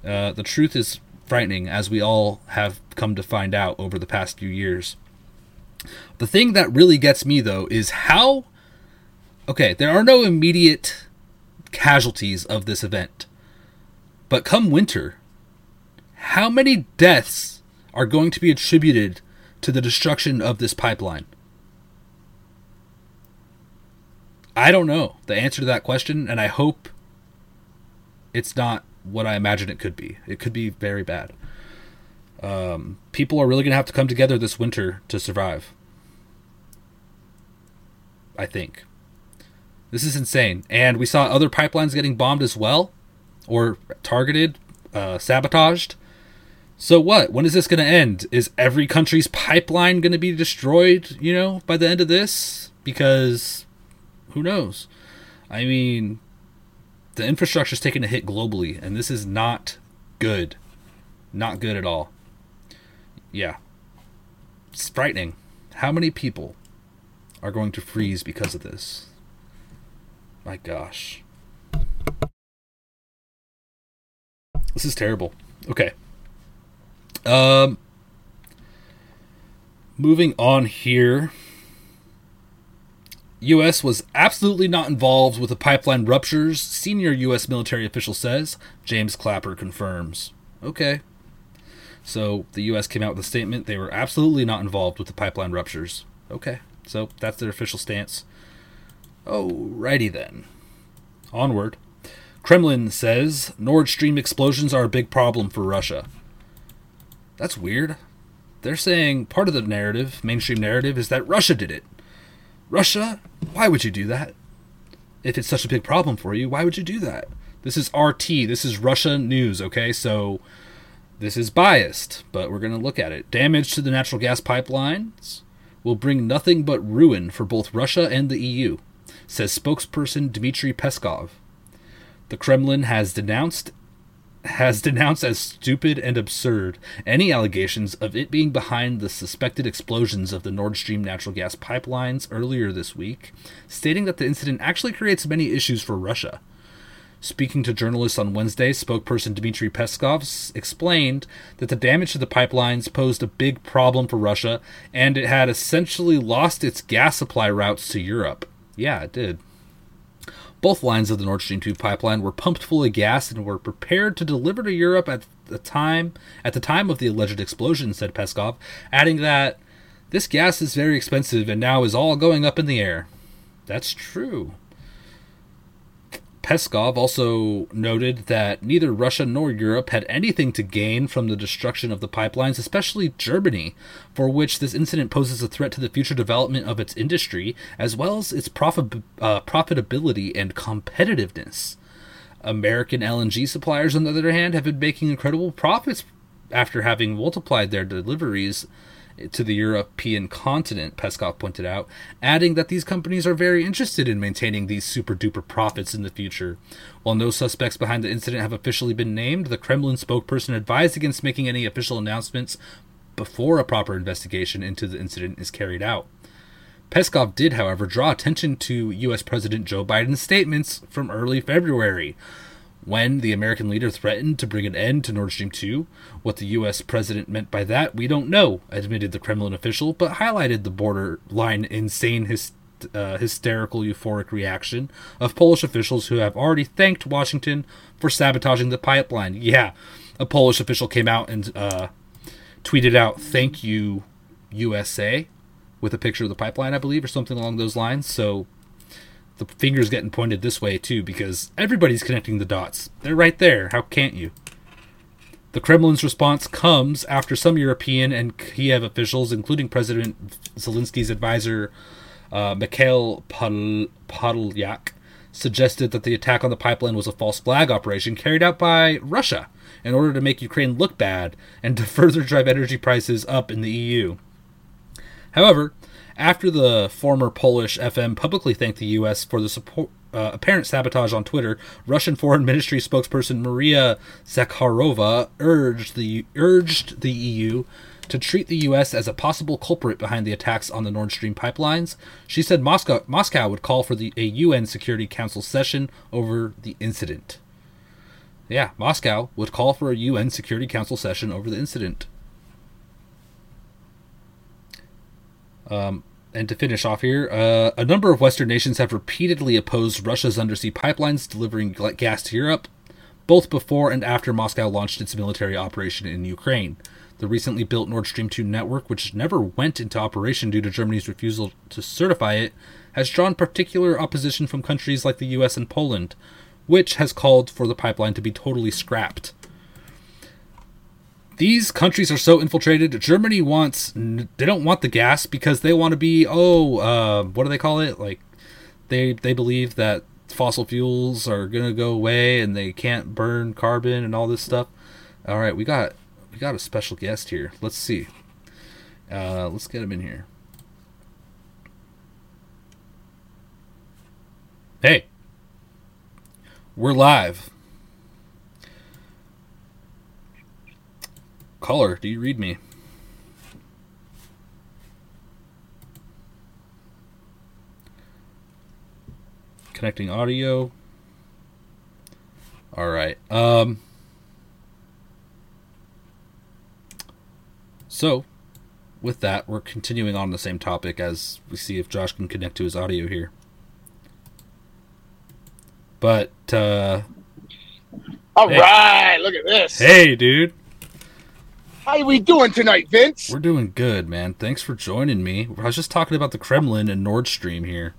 uh, the truth is frightening, as we all have come to find out over the past few years. The thing that really gets me, though, is how. Okay, there are no immediate casualties of this event. But come winter, how many deaths are going to be attributed to the destruction of this pipeline? I don't know the answer to that question, and I hope it's not what I imagine it could be. It could be very bad. Um, people are really going to have to come together this winter to survive. I think. This is insane. And we saw other pipelines getting bombed as well, or targeted, uh, sabotaged. So what? When is this going to end? Is every country's pipeline going to be destroyed, you know, by the end of this? Because who knows? I mean, the infrastructure is taking a hit globally, and this is not good. Not good at all. Yeah. It's frightening. How many people are going to freeze because of this? My gosh. This is terrible. Okay. Um moving on here. U.S. was absolutely not involved with the pipeline ruptures, senior U.S. military official says. James Clapper confirms. Okay. So the U.S. came out with a statement they were absolutely not involved with the pipeline ruptures. Okay. So that's their official stance. Alrighty then. Onward. Kremlin says Nord Stream explosions are a big problem for Russia. That's weird. They're saying part of the narrative, mainstream narrative, is that Russia did it. Russia? Why would you do that? If it's such a big problem for you, why would you do that? This is RT. This is Russia news, okay? So this is biased, but we're going to look at it. Damage to the natural gas pipelines will bring nothing but ruin for both Russia and the EU, says spokesperson Dmitry Peskov. The Kremlin has denounced has denounced as stupid and absurd any allegations of it being behind the suspected explosions of the Nord Stream natural gas pipelines earlier this week, stating that the incident actually creates many issues for Russia. Speaking to journalists on Wednesday, spokesperson Dmitry Peskov explained that the damage to the pipelines posed a big problem for Russia and it had essentially lost its gas supply routes to Europe. Yeah, it did. Both lines of the Nord Stream 2 pipeline were pumped full of gas and were prepared to deliver to Europe at the time at the time of the alleged explosion, said Peskov, adding that this gas is very expensive and now is all going up in the air. That's true. Peskov also noted that neither Russia nor Europe had anything to gain from the destruction of the pipelines, especially Germany, for which this incident poses a threat to the future development of its industry, as well as its uh, profitability and competitiveness. American LNG suppliers, on the other hand, have been making incredible profits after having multiplied their deliveries to the European continent, Peskov pointed out, adding that these companies are very interested in maintaining these super duper profits in the future. While no suspects behind the incident have officially been named, the Kremlin spokesperson advised against making any official announcements before a proper investigation into the incident is carried out. Peskov did, however, draw attention to U.S. President Joe Biden's statements from early February, when the American leader threatened to bring an end to Nord Stream 2. What the U.S. president meant by that, we don't know, admitted the Kremlin official, but highlighted the borderline insane uh, hysterical euphoric reaction of Polish officials who have already thanked Washington for sabotaging the pipeline. Yeah, a Polish official came out and uh, tweeted out, Thank you, USA, with a picture of the pipeline, I believe, or something along those lines. So the finger's getting pointed this way too because everybody's connecting the dots. They're right there. How can't you? The Kremlin's response comes after some European and Kiev officials, including President Zelensky's advisor uh, Mikhail Podolyak, suggested that the attack on the pipeline was a false flag operation carried out by Russia in order to make Ukraine look bad and to [laughs] further drive energy prices up in the EU. However, after the former Polish FM publicly thanked the U.S. for the support, uh, apparent sabotage on Twitter, Russian Foreign Ministry spokesperson Maria Zakharova urged the urged the EU to treat the U.S. as a possible culprit behind the attacks on the Nord Stream pipelines. She said Moscow Moscow would call for the a UN Security Council session over the incident. Yeah, Moscow would call for a UN Security Council session over the incident. Um, and to finish off here, uh, a number of Western nations have repeatedly opposed Russia's undersea pipelines delivering gas to Europe, both before and after Moscow launched its military operation in Ukraine. The recently built Nord Stream 2 network, which never went into operation due to Germany's refusal to certify it, has drawn particular opposition from countries like the US and Poland, which has called for the pipeline to be totally scrapped these countries are so infiltrated. Germany wants they don't want the gas because they want to be oh uh, what do they call it like they they believe that fossil fuels are gonna go away and they can't burn carbon and all this stuff. All right, we got we got a special guest here. Let's see. Uh, let's get him in here. Hey, we're live. Caller, do you read me? Connecting audio. All right. Um So, with that, we're continuing on the same topic as we see if Josh can connect to his audio here. But uh All hey. right, look at this. Hey, dude. How are we doing tonight, Vince? We're doing good, man. Thanks for joining me. I was just talking about the Kremlin and Nord Stream here.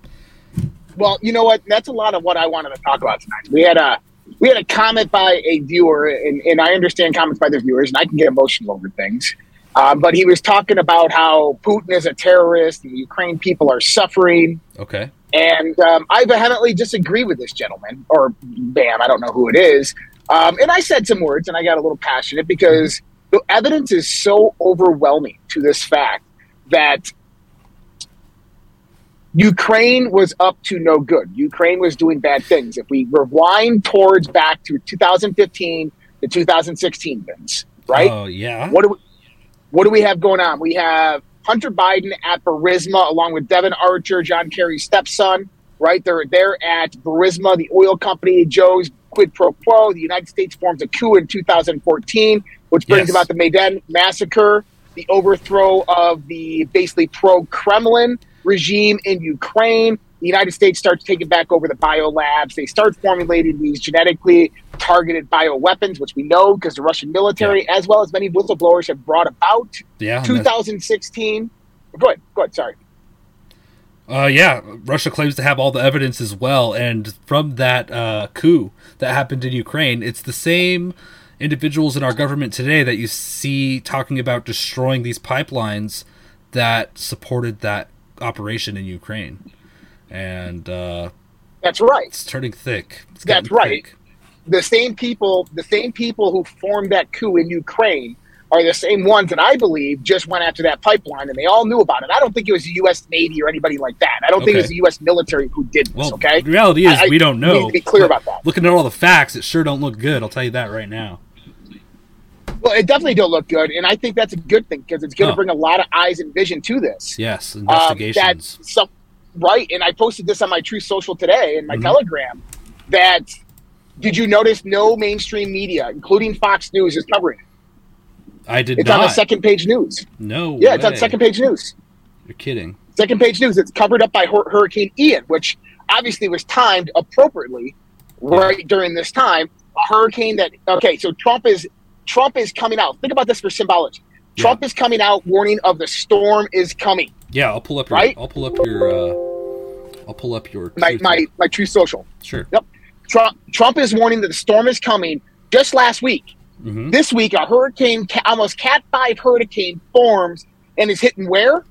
Well, you know what? That's a lot of what I wanted to talk about tonight. We had a we had a comment by a viewer, and, and I understand comments by the viewers, and I can get emotional over things. Um, but he was talking about how Putin is a terrorist, and the Ukraine people are suffering. Okay. And um, I vehemently disagree with this gentleman, or bam, I don't know who it is. Um, and I said some words, and I got a little passionate because the evidence is so overwhelming to this fact that Ukraine was up to no good. Ukraine was doing bad things. If we rewind towards back to 2015 to 2016, Vince, right? Oh yeah. What do we, what do we have going on? We have Hunter Biden at Burisma along with Devon Archer, John Kerry's stepson. Right, they're there at Burisma, the oil company. Joe's quid pro quo. The United States forms a coup in 2014 which brings yes. about the Maidan massacre, the overthrow of the basically pro Kremlin regime in Ukraine. The United States starts taking back over the biolabs. They start formulating these genetically targeted bioweapons, which we know because the Russian military, as well as many whistleblowers, have brought about. Yeah, 2016. Go ahead. Go ahead. Sorry. Uh, yeah, Russia claims to have all the evidence as well, and from that uh, coup that happened in Ukraine, it's the same individuals in our government today that you see talking about destroying these pipelines that supported that operation in Ukraine, and uh, That's right. it's turning thick. It's That's right. thick. The same people, the same people who formed that coup in Ukraine are the same ones that I believe just went after that pipeline, and they all knew about it. I don't think it was the U.S. Navy or anybody like that. I don't think it was the U.S. military who did this. Well, okay, the reality is I- I we don't know. Need to be clear about that. Looking at all the facts, it sure don't look good. I'll tell you that right now. Well, it definitely don't look good, and I think that's a good thing because it's going to Huh. bring a lot of eyes and vision to this. Yes, Um, investigations. that's some, right, and I posted this on my Truth Social today in my Mhm. Telegram. That did you notice? No mainstream media, including Fox News, is covering it. I did It's not. on the second page news. no, Yeah, it's on second page news. You're kidding. Second page news. It's covered up by Hur- Hurricane Ian, which obviously was timed appropriately right during this time. A hurricane that okay, so Trump is Trump is coming out. Think about this for symbology. Trump is coming out, warning of the storm is coming. Yeah, I'll pull up your. Right? I'll pull up your. Uh, I'll pull up your. My my my Truth Social. Sure. Yep. Trump Trump is warning that the storm is coming. Just last week, Mhm. this week, a hurricane, almost Cat Five hurricane forms and is hitting where?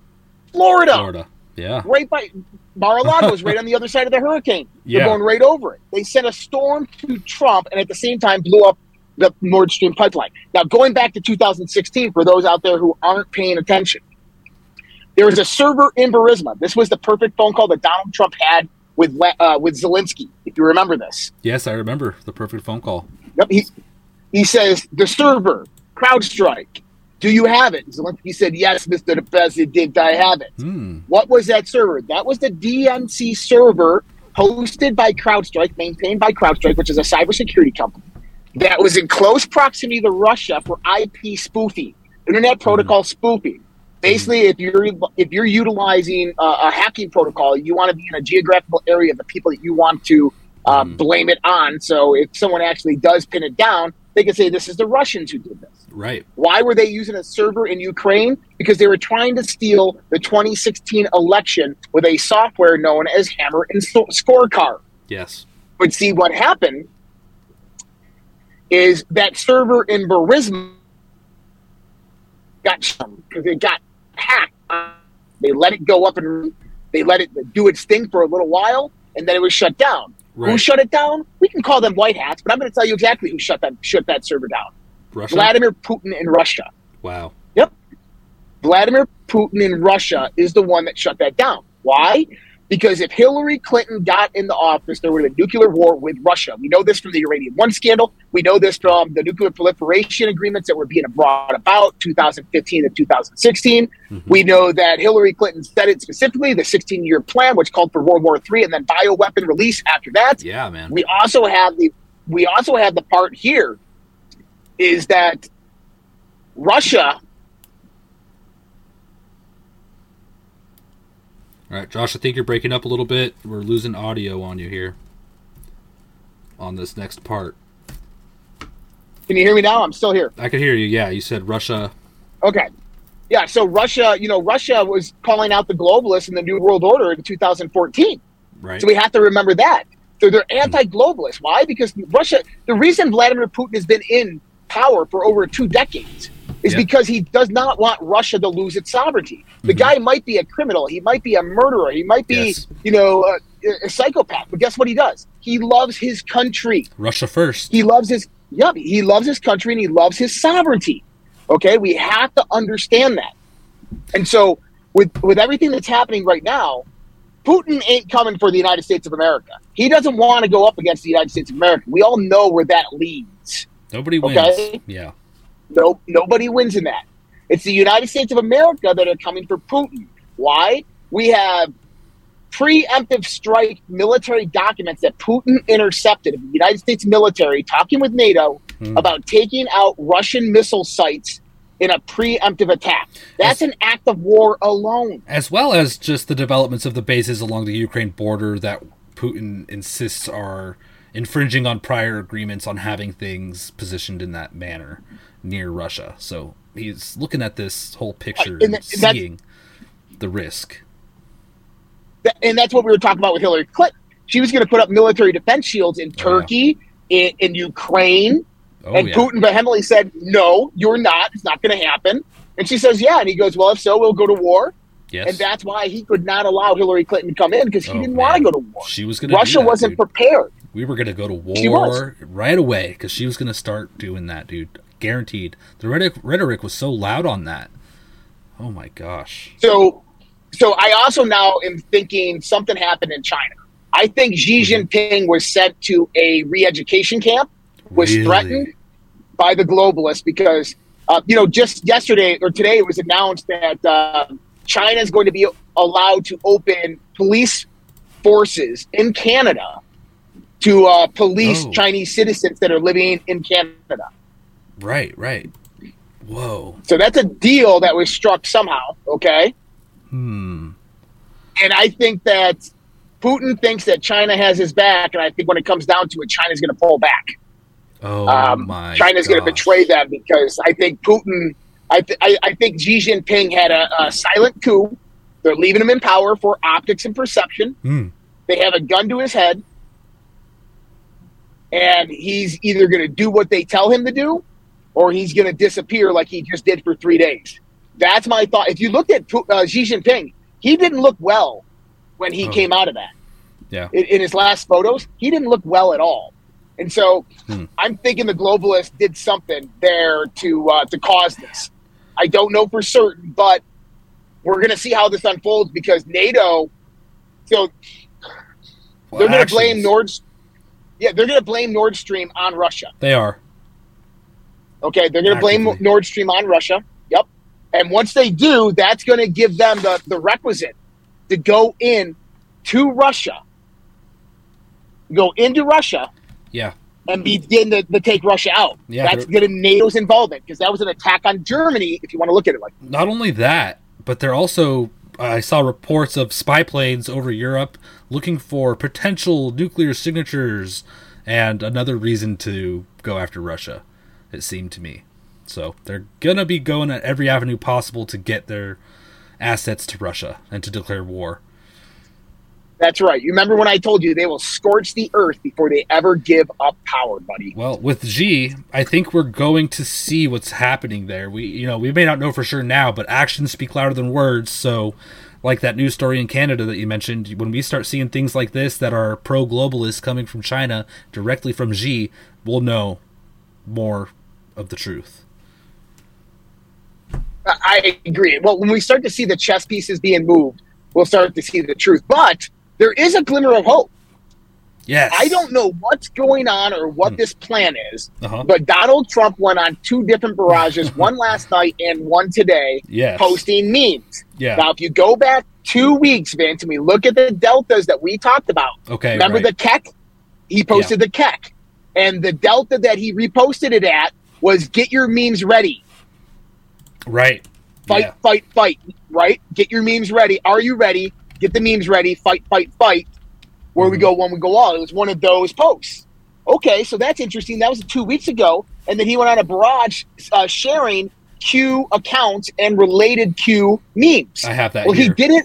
Florida. Florida. Yeah. right by Mar-a-Lago is right on the other side of the hurricane. Yeah. They're going right over it. They sent a storm to Trump and at the same time blew up the Nord Stream pipeline. Now, going back to 2016, for those out there who aren't paying attention, there was a server in Burisma. This was the perfect phone call that Donald Trump had with uh, with Zelensky. If you remember this, Yes, I remember the perfect phone call. yep. He he says the server CrowdStrike. Do you have it? Zelensky said, "Yes, Mr. President, I have it." Hmm. What was that server? That was the DNC server hosted by CrowdStrike, maintained by CrowdStrike, which is a cybersecurity company that was in close proximity to Russia for IP spoofing, internet mm-hmm. protocol spoofing. Basically, mm-hmm. if you're if you're utilizing a, a hacking protocol, you want to be in a geographical area of the people that you want to uh, mm-hmm. blame it on. So if someone actually does pin it down, they can say this is the Russians who did this. Right. Why were they using a server in Ukraine? Because they were trying to steal the 2016 election with a software known as Hammer and Scorecard. Yes. But see, what happened is that server in Burisma got shut because it got hacked. They let it go up and they let it do its thing for a little while, and then it was shut down. Who shut it down? We can call them white hats, but I'm going to tell you exactly who shut that shut that server down. Russia. Vladimir Putin in Russia. Wow. Yep. Vladimir Putin in Russia is the one that shut that down. Why? Because if Hillary Clinton got in the office, there would have been a nuclear war with Russia. We know this from the Uranium One scandal. We know this from the nuclear proliferation agreements that were being brought about 2015 to 2016. Mm-hmm. We know that Hillary Clinton said it specifically, the 16 year plan, which called for World War III and then bioweapon release after that. Yeah, man. We also have the we also have the part here is that Russia All right, Josh. I think you're breaking up a little bit. We're losing audio on you here. On this next part, Can you hear me now? I'm still here. I can hear you. Yeah, you said Russia. Okay. Yeah, so Russia, you know, Russia was calling out the globalists in the New World Order in 2014. Right. So we have to remember that. So they're anti-globalist. Why? Because Russia. The reason Vladimir Putin has been in power for over two decades is Yeah. because he does not want Russia to lose its sovereignty. The Mm-hmm. guy might be a criminal. He might be a murderer. He might be, Yes. you know, a, a psychopath. But guess what he does? He loves his country. Russia first. He loves his yeah, he loves his country and he loves his sovereignty. Okay, we have to understand that. And so with with everything that's happening right now, Putin ain't coming for the United States of America. He doesn't want to go up against the United States of America. We all know where that leads. Nobody wins. Okay. Yeah. No, nobody wins in that. It's the United States of America that are coming for Putin. Why? We have preemptive strike military documents that Putin intercepted of the United States military talking with NATO Hmm. about taking out Russian missile sites in a preemptive attack. That's an act of war alone. As well as just the developments of the bases along the Ukraine border that Putin insists are infringing on prior agreements on having things positioned in that manner near Russia. So he's looking at this whole picture and and that- seeing the risk. Th- and that's what we were talking about with Hillary Clinton. She was going to put up military defense shields in oh, Turkey, in, in Ukraine, Oh, and yeah. Putin vehemently said, "No, you're not. It's not going to happen." And she says, "Yeah," and he goes, "Well, if so, we'll go to war." Yes. And that's why he could not allow Hillary Clinton to come in because he Oh, didn't want to go to war. She was going Russia wasn't prepared. We were going to go to war right away because she was going to start doing that, dude. Guaranteed. The rhetoric, rhetoric was so loud on that. Oh my gosh. So, so I also now am thinking something happened in China. I think Xi Mm-hmm. Jinping was sent to a re-education camp, was Really? threatened by the globalists because, uh, you know, just yesterday or today it was announced that uh, China is going to be allowed to open police forces in Canada to uh, police Oh. Chinese citizens that are living in Canada. Right, right. Whoa. So that's a deal that was struck somehow. Okay. Hmm. And I think that Putin thinks that China has his back, and I think when it comes down to it, China's going to pull back. Oh um, my. China's going to betray them because I think Putin. I, th- I, I think Xi Jinping had a, a silent coup. They're leaving him in power for optics and perception. Hmm. They have a gun to his head, and he's either going to do what they tell him to do, or he's going to disappear like he just did for three days. That's my thought. If you looked at uh, Xi Jinping, he didn't look well when he Oh. came out of that Yeah. in, in his last photos, he didn't look well at all. And so Hmm. I'm thinking the globalists did something there to uh, to cause this. I don't know for certain, but we're going to see how this unfolds because NATO. So Well, they're going to blame. Nord. Yeah, they're going to blame Nord Stream on Russia. They are. Okay, they're going to blame Nord Stream on Russia. Yep. And once they do, that's going to give them the, the requisite to go in to Russia, go into Russia, Yeah. and begin to, to take Russia out. Yeah, that's going to NATO's involvement because that was an attack on Germany. If you want to look at it like Not only that, but they're also. I saw reports of spy planes over Europe looking for potential nuclear signatures and another reason to go after Russia, it seemed to me. So they're going to be going at every avenue possible to get their assets to Russia and to declare war. that's right. You remember when I told you they will scorch the earth before they ever give up power, buddy? Well, with Xi, I think we're going to see what's happening there. We, you know, we may not know for sure now, but actions speak louder than words. So, like that news story in Canada that you mentioned, when we start seeing things like this that are pro-globalist coming from China directly from Xi, we'll know more of the truth. I agree. Well, when we start to see the chess pieces being moved, we'll start to see the truth. But there is a glimmer of hope. Yes. I don't know what's going on or what this plan is, Uh-huh. but Donald Trump went on two different barrages, [laughs] one last night and one today, Yes. posting memes. Yeah. Now, if you go back two weeks, Vince, and we look at the deltas that we talked about, Okay, remember right. the keck? He posted the keck. And the delta that he reposted it at was get your memes ready. Right. Fight, Yeah. fight, fight, right? Get your memes ready. Are you ready? Get the memes ready. Fight, fight, fight. Where we Mm-hmm. go, when we go all. It was one of those posts. Okay, so that's interesting. That was two weeks ago. And then he went on a barrage uh, sharing Q accounts and related Q memes. I have that Well, he did it.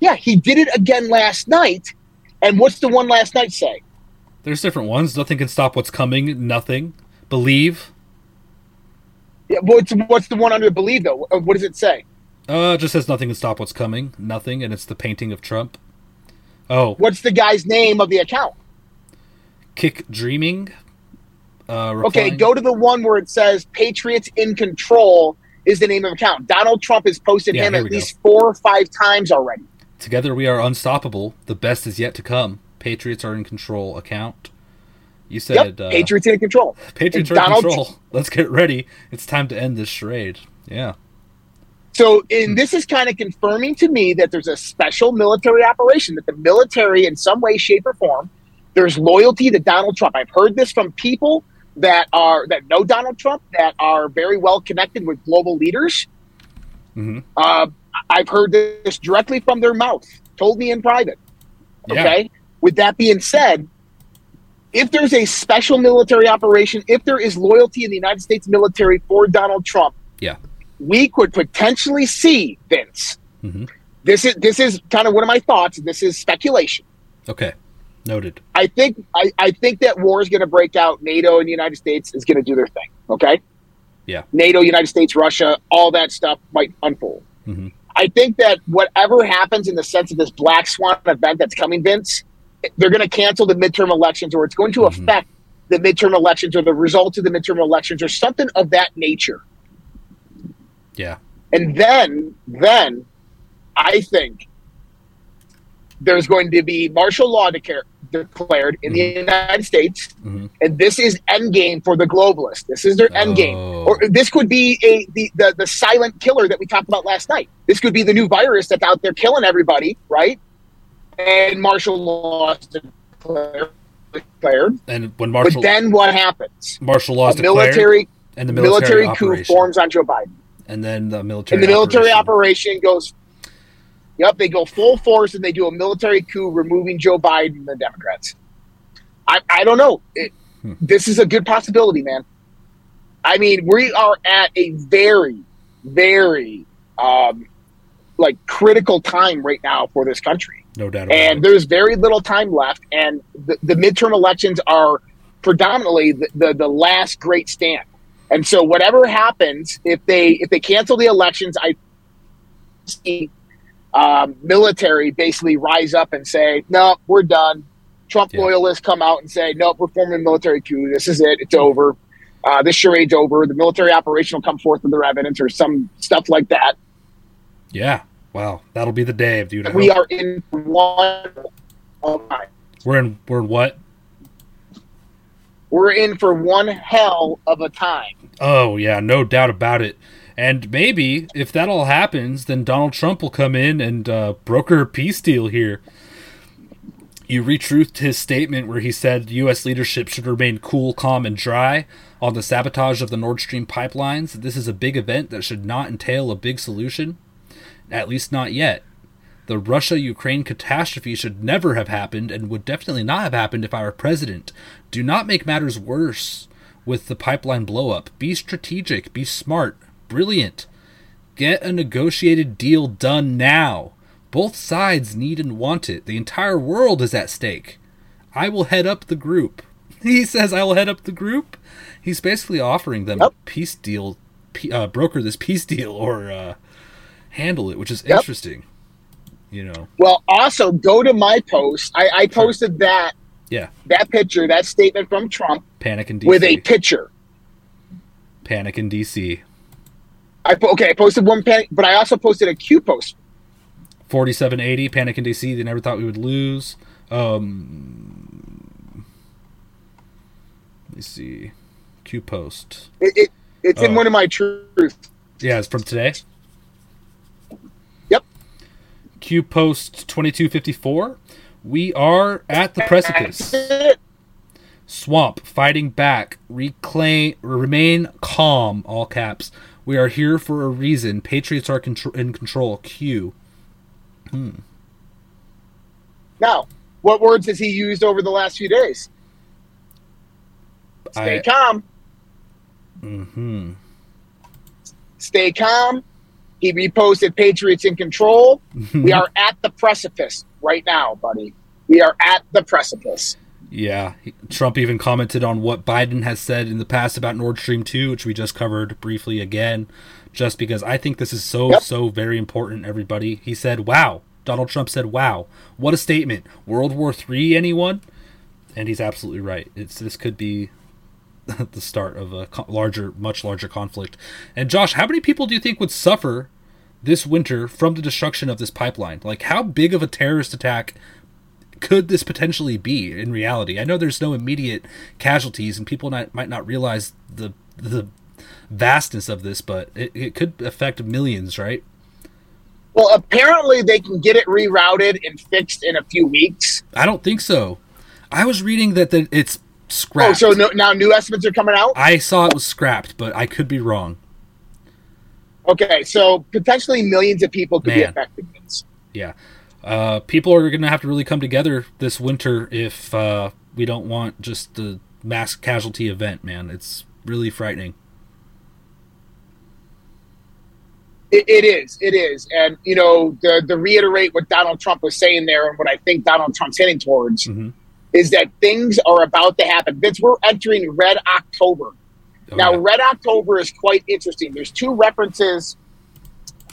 Yeah, he did it again last night. And what's the one last night say? There's different ones. Nothing can stop what's coming. Nothing. Believe. Yeah, what's what's the one under believe though? Uh, What does it say? Uh, it just says nothing can stop what's coming. Nothing, and it's the painting of Trump. Oh, What's the guy's name of the account? kick dreaming. Uh, Okay, go to the one where it says Patriots in Control is the name of the account. Donald Trump has posted Yeah, him at we go. least four or five times already. Together we are unstoppable. The best is yet to come. Patriots are in control. Account. You said yep, uh, Patriots in Control. Patriots in control. [laughs] Let's get ready. It's time to end this charade. Yeah. So, and this is kind of confirming to me that there's a special military operation, that the military, in some way, shape, or form, there's loyalty to Donald Trump. I've heard this from people that are that know Donald Trump, that are very well connected with global leaders. Mm-hmm. Uh, I've heard this directly from their mouth, told me in private. Yeah. Okay. With that being said, if there's a special military operation, if there is loyalty in the United States military for Donald Trump, Yeah. we could potentially see Vince. hmm This is this is kind of one of my thoughts. This is speculation. Okay. Noted. I think I, I think that war is going to break out. NATO and the United States is going to do their thing. Okay, Yeah. NATO, United States, Russia, all that stuff might unfold. hmm I think that whatever happens in the sense of this black swan event that's coming, Vince, they're going to cancel the midterm elections, or it's going to mm-hmm. affect the midterm elections, or the results of the midterm elections, or something of that nature. Yeah. And then, then, I think there's going to be martial law declare, declared in the mm-hmm. United States, mm-hmm. and this is endgame for the globalists. This is their endgame, oh. or this could be a the, the the silent killer that we talked about last night. This could be the new virus that's out there killing everybody, right? And martial law is declared. declared. And when martial but then what happens? martial law is A military and the military, military coup operation, forms on Joe Biden. and then the military and the military operation. operation goes yep they go full force and they do a military coup removing joe biden and the democrats i, I don't know it, this is a good possibility man i mean we are at a very very um, like critical time right now for this country no doubt about and there's very little time left and the, the midterm elections are predominantly the, the, the last great stand. And so whatever happens if they if they cancel the elections i see um, military basically rise up and say no we're done. Trump loyalists come out and say nope we're forming a military coup. This is it. It's over. Uh, this charade's over. The military operation will come forth with their evidence or some stuff like that. Yeah. Wow. That'll be the day, dude. I we hope- are in one We're in. We're in what? we're in for one hell of a time. Oh yeah, no doubt about it. And maybe if that all happens, then Donald Trump will come in and uh, broker a peace deal here. You retruthed his statement where he said U.S. leadership should remain cool, calm, and dry on the sabotage of the Nord Stream pipelines. This is a big event that should not entail a big solution, at least not yet. The Russia Ukraine catastrophe should never have happened and would definitely not have happened if I were president. Do not make matters worse with the pipeline blowup. Be strategic, be smart, brilliant. Get a negotiated deal done now. Both sides need and want it. The entire world is at stake. I will head up the group. [laughs] He says, I will head up the group. He's basically offering them a peace deal, uh, broker this peace deal or uh, handle it, which is Yep. interesting. You know, Well, also go to my post. I, I posted that yeah. that picture, that statement from Trump Panic in DC. with a picture. Panic in DC. I po- okay, I posted one panic, but I also posted a Q post. 4780, Panic in DC. They never thought we would lose. Um, let me see. Q post. It, it it's in Oh. one of my truths. Yeah, it's from today. Q post 2254. We are at the precipice. Swamp fighting back. Reclaim. Remain calm. All caps. We are here for a reason. Patriots are contr- in control. Q. Hmm. Now, what words has he used over the last few days? Stay I- calm. Hmm. Stay calm. He reposted Patriots in control. [laughs] we are at the precipice right now, buddy. We are at the precipice. Yeah, Trump even commented on what Biden has said in the past about Nord Stream 2, which we just covered briefly again, just because I think this is so, Yep. so very important, everybody. He said, wow. Donald Trump said, wow. What a statement. World War III, anyone? And he's absolutely right. It's This could be [laughs] the start of a larger, much larger conflict. And Josh, how many people do you think would suffer this winter from the destruction of this pipeline? Like, how big of a terrorist attack could this potentially be in reality? I know there's no immediate casualties, and people not, might not realize the the vastness of this, but it, it could affect millions, right? Well, apparently they can get it rerouted and fixed in a few weeks. I don't think so. I was reading that the, it's scrapped. Oh, so no, now new estimates are coming out? I saw it was scrapped, but I could be wrong. Okay, so potentially millions of people could be affected. Yeah. Uh, people are going to have to really come together this winter if uh, we don't want just the mass casualty event, man. It's really frightening. It, it is. It is. And, you know, to, to reiterate what Donald Trump was saying there and what I think Donald Trump's heading towards Mm-hmm. Is that things are about to happen. Vince, we're entering Red October. now, Red October is quite interesting. There's two references.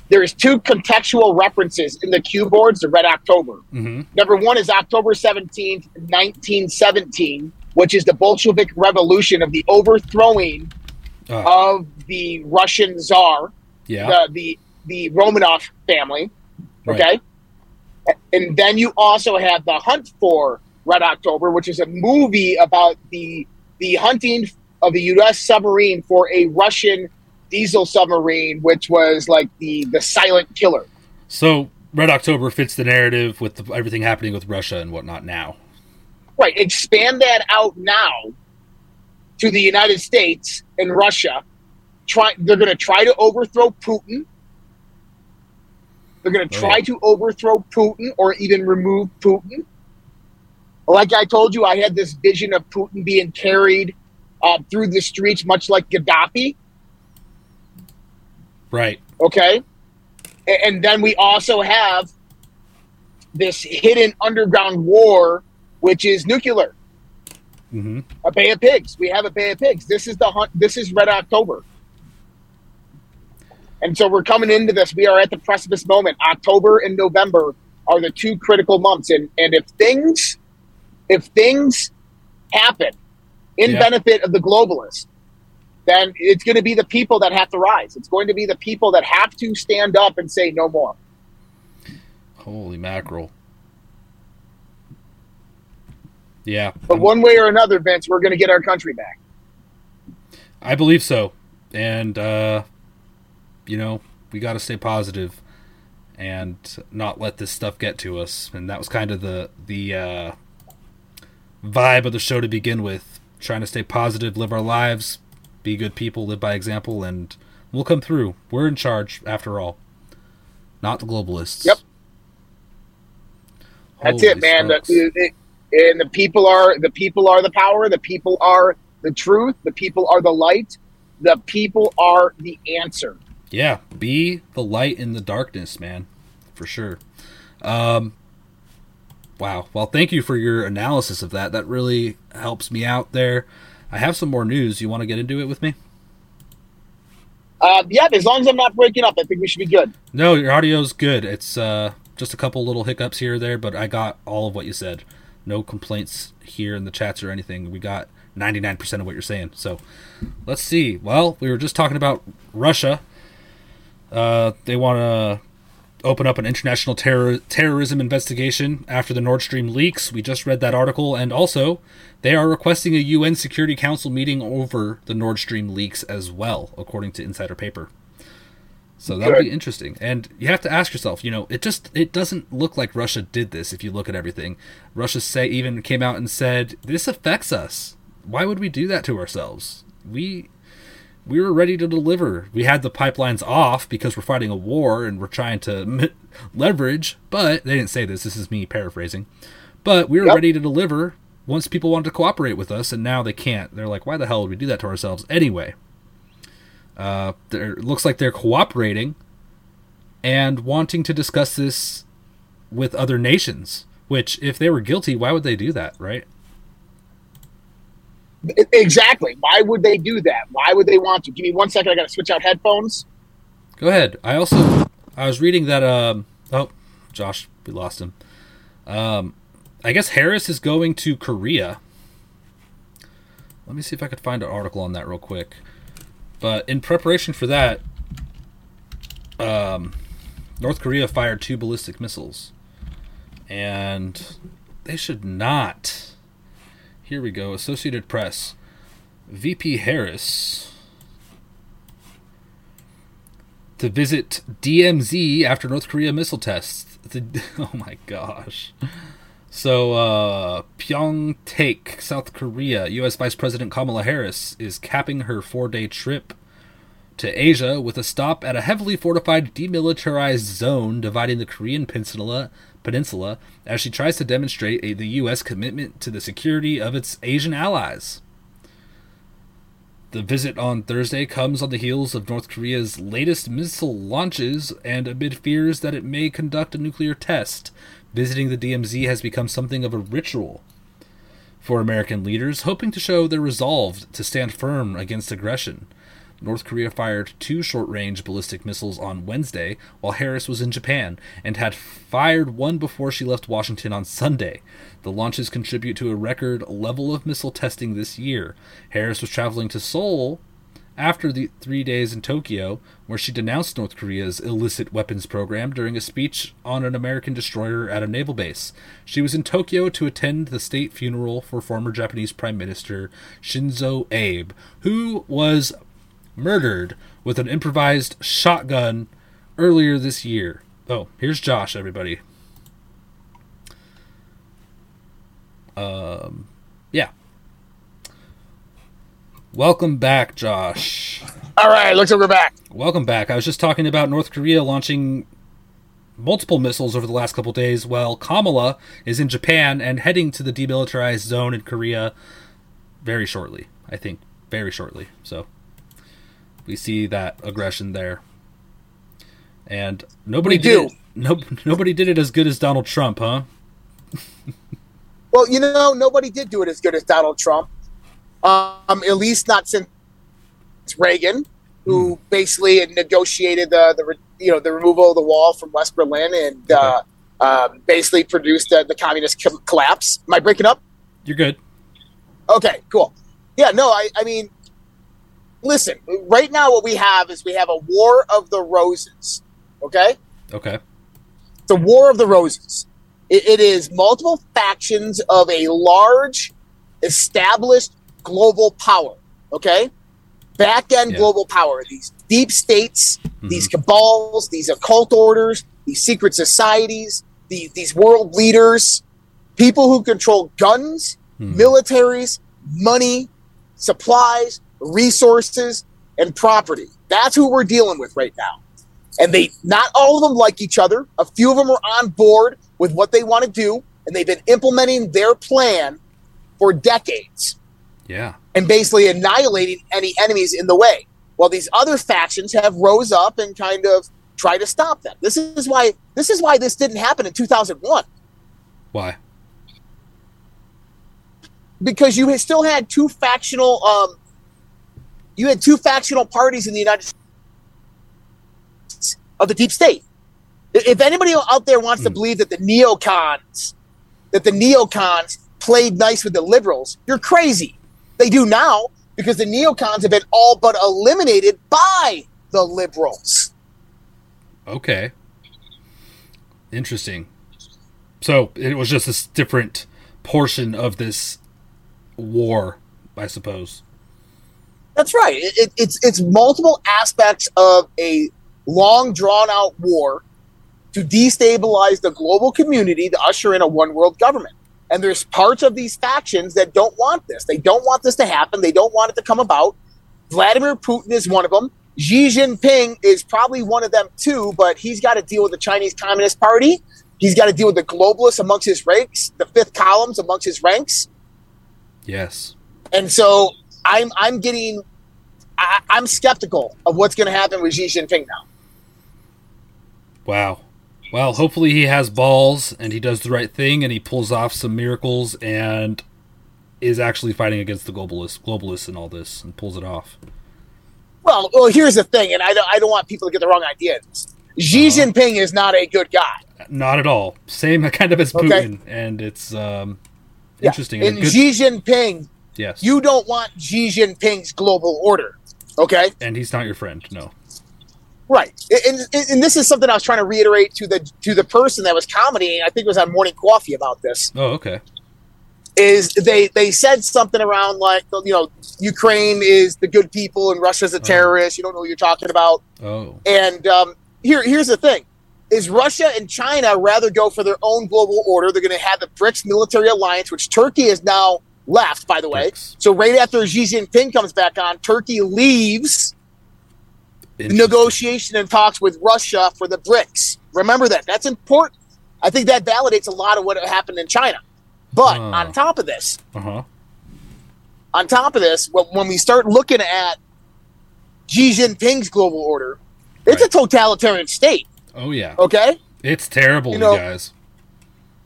There's two contextual references in the Q boards to Red October. Mm-hmm. Number one is October 17th, 1917, which is the Bolshevik Revolution of the overthrowing of the Russian Tsar, Yeah. the, the, the Romanov family. Right. Okay. And then you also have the Hunt for Red October, which is a movie about the the hunting of the U.S. submarine for a Russian diesel submarine, which was like the the silent killer. So Red October fits the narrative with the, everything happening with Russia and whatnot now. Right. Expand that out now to the United States and Russia. Try. They're going to try to overthrow Putin. They're going to Oh, try yeah. to overthrow Putin or even remove Putin. Like I told you, I had this vision of Putin being carried uh, through the streets, much like Gaddafi. Right. Okay. And then we also have this hidden underground war, which is nuclear. Mm-hmm. A Bay of Pigs. We have a Bay of Pigs. This is the hunt. This is Red October. And so we're coming into this. We are at the precipice moment. October and November are the two critical months. And and if things if things happen in Yeah. benefit of the globalists, then it's going to be the people that have to rise. It's going to be the people that have to stand up and say no more. Holy mackerel. Yeah, But one way or another, Vince, we're going to get our country back. I believe so. And, uh, you know, we got to stay positive and not let this stuff get to us. And that was kind of the, the, uh, vibe of the show to begin with. Trying to stay positive, live our lives, be good people, live by example, and we'll come through. We're in charge, after all. Not the globalists. Yep. That's Holy it, man. The, the- the- and the people are the people are the power. The people are the truth. The people are the light. The people are the answer. yeah be the light in the darkness man for sure um wow. Well thank you for your analysis of that. That really helps me out there. I have some more news. You want to get into it with me? Uh, yeah, as long as I'm not breaking up, I think we should be good. no your audio's good. It's uh just a couple little hiccups here or there but i got all of what you said. No complaints here in the chats or anything. We got 99% of what you're saying. So let's see. Well we were just talking about russia. Uh they want to open up an international terror- terrorism investigation after the Nord Stream leaks. We just read that article, and also they are requesting a UN Security Council meeting over the Nord Stream leaks as well, according to Insider Paper. So that'll be interesting. And you have to ask yourself, you know, it just it doesn't look like Russia did this if you look at everything. Russia say even came out and said this affects us. Why would we do that to ourselves? We we were ready to deliver. We had the pipelines off because we're fighting a war and we're trying to [laughs] leverage, but they didn't say this. This is me paraphrasing. But we were Yep. ready to deliver once people wanted to cooperate with us, and now they can't. They're like, why the hell would we do that to ourselves anyway? Uh, it looks like they're cooperating and wanting to discuss this with other nations. Which, if they were guilty, why would they do that, right? Exactly. Why would they do that? Why would they want to? Give me one second. I got to switch out headphones. Go ahead. I also I was reading that um oh Josh we lost him. Um I guess Harris is going to Korea. Let me see if I could find an article on that real quick. But in preparation for that um North Korea fired two ballistic missiles. And they should not. Here we go. Associated Press. VP Harris to visit DMZ after North Korea missile tests. The- [laughs] oh my gosh. So, uh, Pyeongtaek, South Korea, U.S. Vice President Kamala Harris is capping her four day trip to Asia with a stop at a heavily fortified demilitarized zone dividing the Korean peninsula peninsula as she tries to demonstrate a, the US commitment to the security of its Asian allies. The visit on Thursday comes on the heels of North Korea's latest missile launches and amid fears that it may conduct a nuclear test. Visiting the DMZ has become something of a ritual for American leaders, hoping to show their resolve to stand firm against aggression. North Korea fired two short range ballistic missiles on Wednesday while Harris was in Japan and had fired one before she left Washington on Sunday. The launches contribute to a record level of missile testing this year. Harris was traveling to Seoul after the three days in Tokyo, where she denounced North Korea's illicit weapons program during a speech on an American destroyer at a naval base. She was in Tokyo to attend the state funeral for former Japanese Prime Minister Shinzo Abe, who was murdered with an improvised shotgun earlier this year. Oh, here's Josh, everybody. Um, yeah. Welcome back, Josh. All right, looks like we're back. Welcome back. I was just talking about North Korea launching multiple missiles over the last couple days, while Kamala is in Japan and heading to the demilitarized zone in Korea very shortly. I think very shortly. So we see that aggression there, and nobody We did. It, no, nobody did it as good as Donald Trump, huh? Well, you know, nobody did do it as good as Donald Trump. Um, at least not since Reagan, who basically negotiated the, the you know the removal of the wall from West Berlin and uh, um, basically produced the, the communist co- collapse. Am I breaking up? You're good. Okay, cool. Yeah, no, I, I mean, listen. Right now, what we have is we have a war of the roses. Okay, Okay. the War of the Roses. It, it is multiple factions of a large, established global power. Okay, back end global power. These deep states, mm-hmm. these cabals, these occult orders, these secret societies, these these world leaders, people who control guns, hmm. militaries, money, supplies, resources, and property. That's who we're dealing with right now and they not all of them like each other. A few of them are on board with what they want to do, and they've been implementing their plan for decades Yeah. and basically annihilating any enemies in the way. While these other factions have rose up and kind of try to stop them. This is why this is why this didn't happen in 2001 Why? because you still had two factional um, you had two factional parties in the United States of the deep state. If anybody out there wants to hmm. believe that the neocons that the neocons played nice with the liberals, you're crazy. They do now because the neocons have been all but eliminated by the liberals. Okay. Interesting. So it was just this different portion of this war, I suppose. That's right. It, it, it's it's multiple aspects of a long drawn out war to destabilize the global community to usher in a one world government. And there's parts of these factions that don't want this. They don't want this to happen. They don't want it to come about. Vladimir Putin is one of them. Xi Jinping is probably one of them too, but he's got to deal with the Chinese Communist Party. He's got to deal with the globalists amongst his ranks, the fifth columns amongst his ranks. Yes. And so I'm I'm getting I, I'm skeptical of what's going to happen with Xi Jinping now. Wow. Well, hopefully he has balls and he does the right thing and he pulls off some miracles and is actually fighting against the globalists, globalists and all this and pulls it off. Well, well, here's the thing, and I don't I don't want people to get the wrong idea. Xi Jinping is not a good guy. Not at all. Same kind of as Okay. Putin, and it's um, Yeah. interesting. And a good- Xi Jinping, yes, you don't want Xi Jinping's global order. Okay, and he's not your friend. No. right. And, and, and this is something I was trying to reiterate to the to the person that was commenting. I think it was on Morning Coffee about this. Oh, okay. is they they said something around like you know Ukraine is the good people and Russia's a terrorist. You don't know what you're talking about. Oh. And um, here here's the thing: is Russia and China rather go for their own global order? They're going to have the BRICS military alliance, which Turkey is now left, by the way. So right after Xi Jinping comes back on, Turkey leaves the negotiation and talks with Russia for the BRICS. Remember that. That's important. I think that validates a lot of what happened in China. But Oh. on top of this, Uh huh. on top of this, when, when we start looking at Xi Jinping's global order, it's a totalitarian state. Oh yeah. Okay. It's terrible, You know, guys.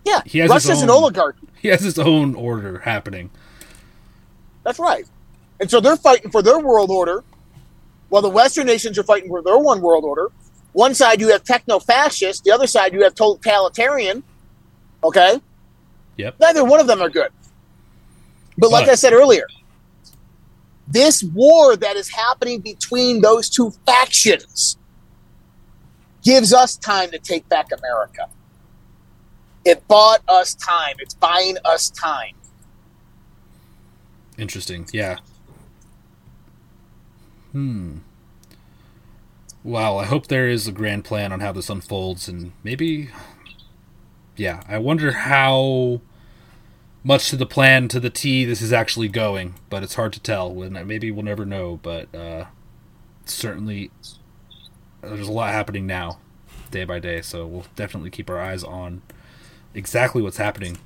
Yeah, He has Russia's an oligarchy. He has his own order happening. That's right. And so they're fighting for their world order, while the Western nations are fighting for their one world order. One side you have techno fascist, the other side you have totalitarian. Okay? Yep. Neither one of them are good. But like I said earlier, this war that is happening between those two factions gives us time to take back America. It bought us time. It's buying us time. Interesting. Yeah. Hmm. Wow. I hope there is a grand plan on how this unfolds, and maybe. Yeah, I wonder how much to the plan to the T this is actually going, but it's hard to tell. Maybe we'll never know, but uh, certainly there's a lot happening now, day by day. So we'll definitely keep our eyes on exactly what's happening.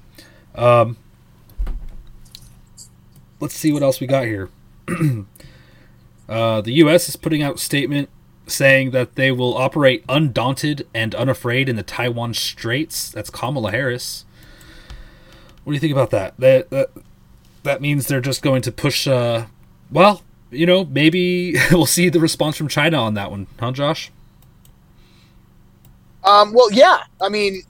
Um, let's see what else we got here. [clears throat] uh, the U.S. is putting out a statement saying that they will operate undaunted and unafraid in the Taiwan Straits. That's Kamala Harris. What do you think about that? That that, that means they're just going to push. Uh, well, you know, maybe [laughs] we'll see the response from China on that one, huh, Josh? Um, well, yeah. I mean,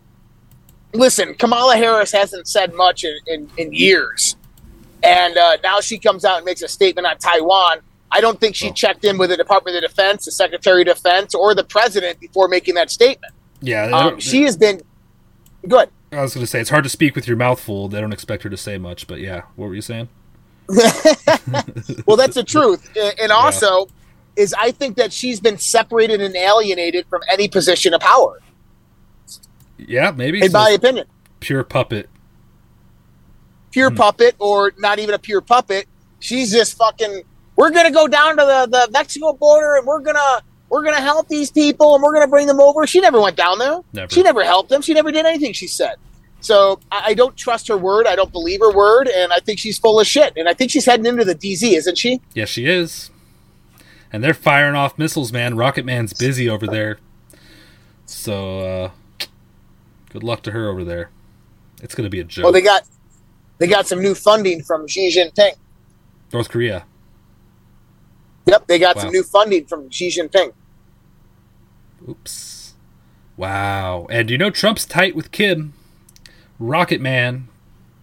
listen, Kamala Harris hasn't said much in, in, in years. And uh, now she comes out and makes a statement on Taiwan. I don't think she checked in with the Department of Defense, the Secretary of Defense, or the President before making that statement. Yeah, Um, she has been good. I was going to say it's hard to speak with your mouth full. They don't expect her to say much, but yeah, what were you saying? [laughs] well, that's the truth. [laughs] And- And also, is I think that she's been separated and alienated from any position of power, Yeah, maybe. in So my opinion. pure puppet. pure Hmm. puppet or not even a pure puppet. She's just fucking. We're gonna go down to the, the Mexico border and we're gonna we're gonna help these people and we're gonna bring them over. She never went down there. Never. She never helped them. She never did anything she said. So I, I don't trust her word. I don't believe her word, and I think she's full of shit. And I think she's heading into the DZ, isn't she? Yes, she is. And they're firing off missiles, man. Rocket Man's busy over there. So, uh, good luck to her over there. It's going to be a joke. Well, they got they got some new funding from Xi Jinping. North Korea. Yep, they got Wow. some new funding from Xi Jinping. Oops. Wow. And you know Trump's tight with Kim. Rocket Man.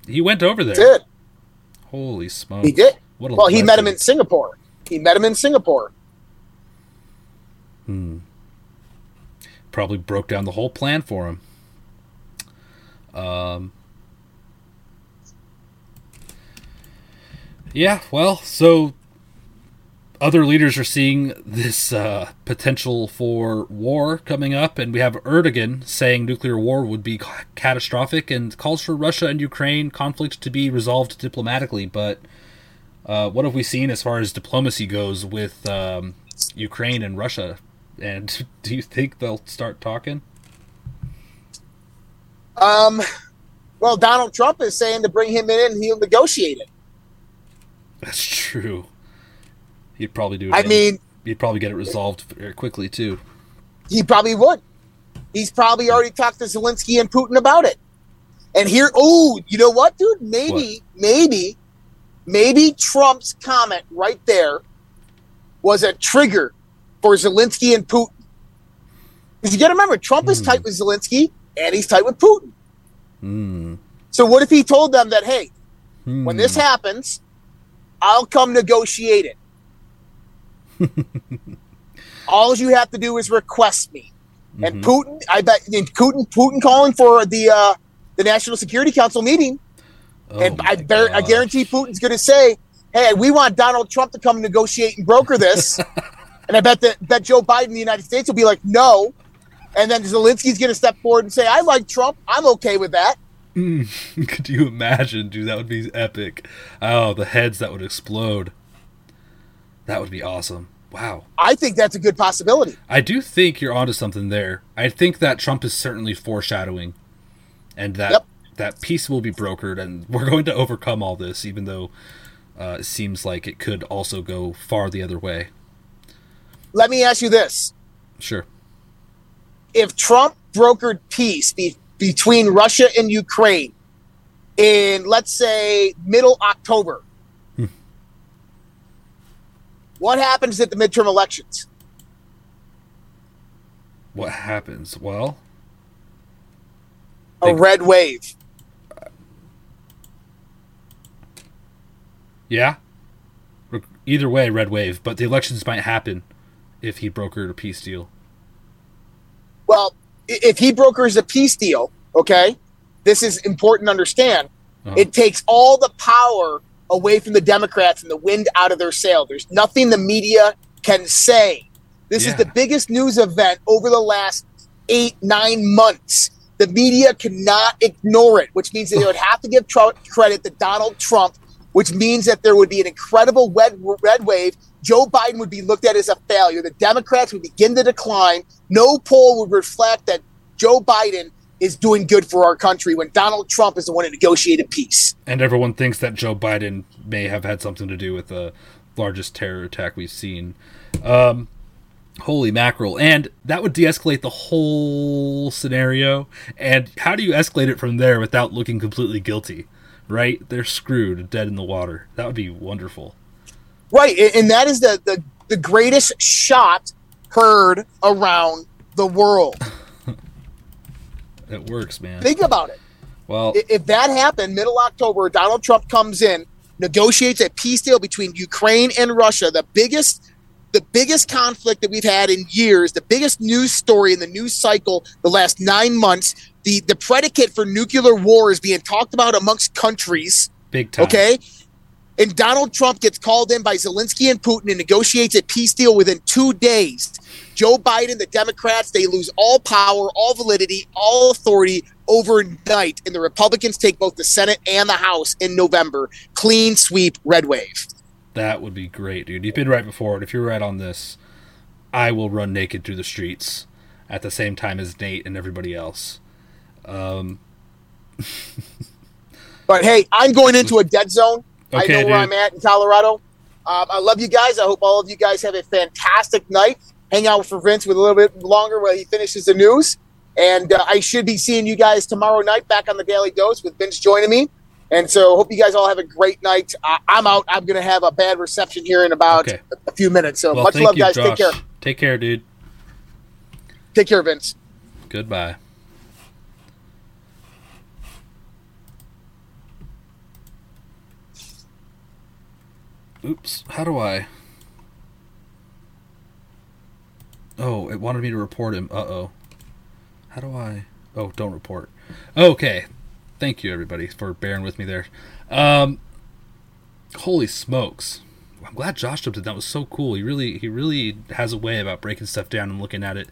He went over there. Did Holy smokes. he did? What a Well, he met him in Singapore. He met him in Singapore. Hmm. Probably broke down the whole plan for him. Um. Yeah, well, so other leaders are seeing this uh, potential for war coming up, and we have Erdogan saying nuclear war would be ca- catastrophic and calls for Russia and Ukraine conflict to be resolved diplomatically. But uh, what have we seen as far as diplomacy goes with um, Ukraine and Russia? And [laughs] do you think they'll start talking? Um, well, Donald Trump is saying to bring him in and he'll negotiate it. That's true. He'd probably do it. I mean- he'd probably get it resolved very quickly too. He probably would. He's probably already talked to Zelensky and Putin about it. And here, oh, you know what, dude? Maybe, maybe, maybe Trump's comment right there was a trigger for Zelensky and Putin. Because you got to remember, Trump is tight with Zelensky and he's tight with Putin. Hmm. So what if he told them that, hey, when this Hmm. happens, I'll come negotiate it. [laughs] All you have to do is request me. And Putin, I bet Putin, Putin calling for the uh, the National Security Council meeting, and I, bar- I guarantee Putin's going to say, "Hey, we want Donald Trump to come negotiate and broker this." [laughs] and I bet that that Joe Biden, the United States, will be like, "No," and then Zelensky's going to step forward and say, "I like Trump. I'm okay with that." Mm, [laughs] Could you imagine, dude? That would be epic. Oh, the heads that would explode. That would be awesome. Wow. I think that's a good possibility. I do think you're onto something there. I think that Trump is certainly foreshadowing, and that Yep. that peace will be brokered, and we're going to overcome all this, even though uh, it seems like it could also go far the other way. Let me ask you this: Sure. If Trump brokered peace be- between Russia and Ukraine in, let's say, middle October, Hmm. what happens at the midterm elections? What happens? Well, A red wave. yeah. Either way, red wave, but the elections might happen if he brokered a peace deal. Well, if he brokers a peace deal, okay, this is important to understand. Uh-huh. It takes all the power away from the Democrats and the wind out of their sail. There's nothing the media can say. This is the biggest news event over the last eight, nine months. The media cannot ignore it, which means that they would have to give tr- credit to Donald Trump, which means that there would be an incredible red, red wave. Joe Biden would be looked at as a failure. The Democrats would begin to decline. No poll would reflect that Joe Biden is doing good for our country when Donald Trump is the one who negotiated peace. And everyone thinks that Joe Biden may have had something to do with the largest terror attack we've seen. Um, holy mackerel. And that would de escalate the whole scenario. And how do you escalate it from there without looking completely guilty? Right? They're screwed, dead in the water. That would be wonderful. Right, and that is the, the, the greatest shot heard around the world. [laughs] It works, man. Think about it. Well, If that happened, middle October, Donald Trump comes in, negotiates a peace deal between Ukraine and Russia, the biggest the biggest conflict that we've had in years, the biggest news story in the news cycle the last nine months. The the predicate for nuclear war is being talked about amongst countries. big time. Okay. And Donald Trump gets called in by Zelensky and Putin and negotiates a peace deal within two days. Joe Biden, the Democrats, they lose all power, all validity, all authority overnight. And the Republicans take both the Senate and the House in November. Clean sweep, red wave. That would be great, dude. You've been right before it. If you're right on this, I will run naked through the streets at the same time as Nate and everybody else. Um, [laughs] But hey, I'm going into a dead zone. I Okay, know where. I'm at in Colorado. Um, I love you guys. I hope all of you guys have a fantastic night. Hang out for Vince with a little bit longer while he finishes the news. And uh, I should be seeing you guys tomorrow night back on the Daily Dose with Vince joining me. And so hope you guys all have a great night. Uh, I'm out. I'm going to have a bad reception here in about Okay. a few minutes. So well, much love, you, guys. Josh. Take care. Take care, dude. Take care, Vince. Goodbye. Oops. How do I? Oh, it wanted me to report him. Uh oh. How do I? Oh, don't report. Okay. Thank you, everybody, for bearing with me there. Um, holy smokes! I'm glad Josh jumped in. That was so cool. He really, he really has a way about breaking stuff down and looking at it.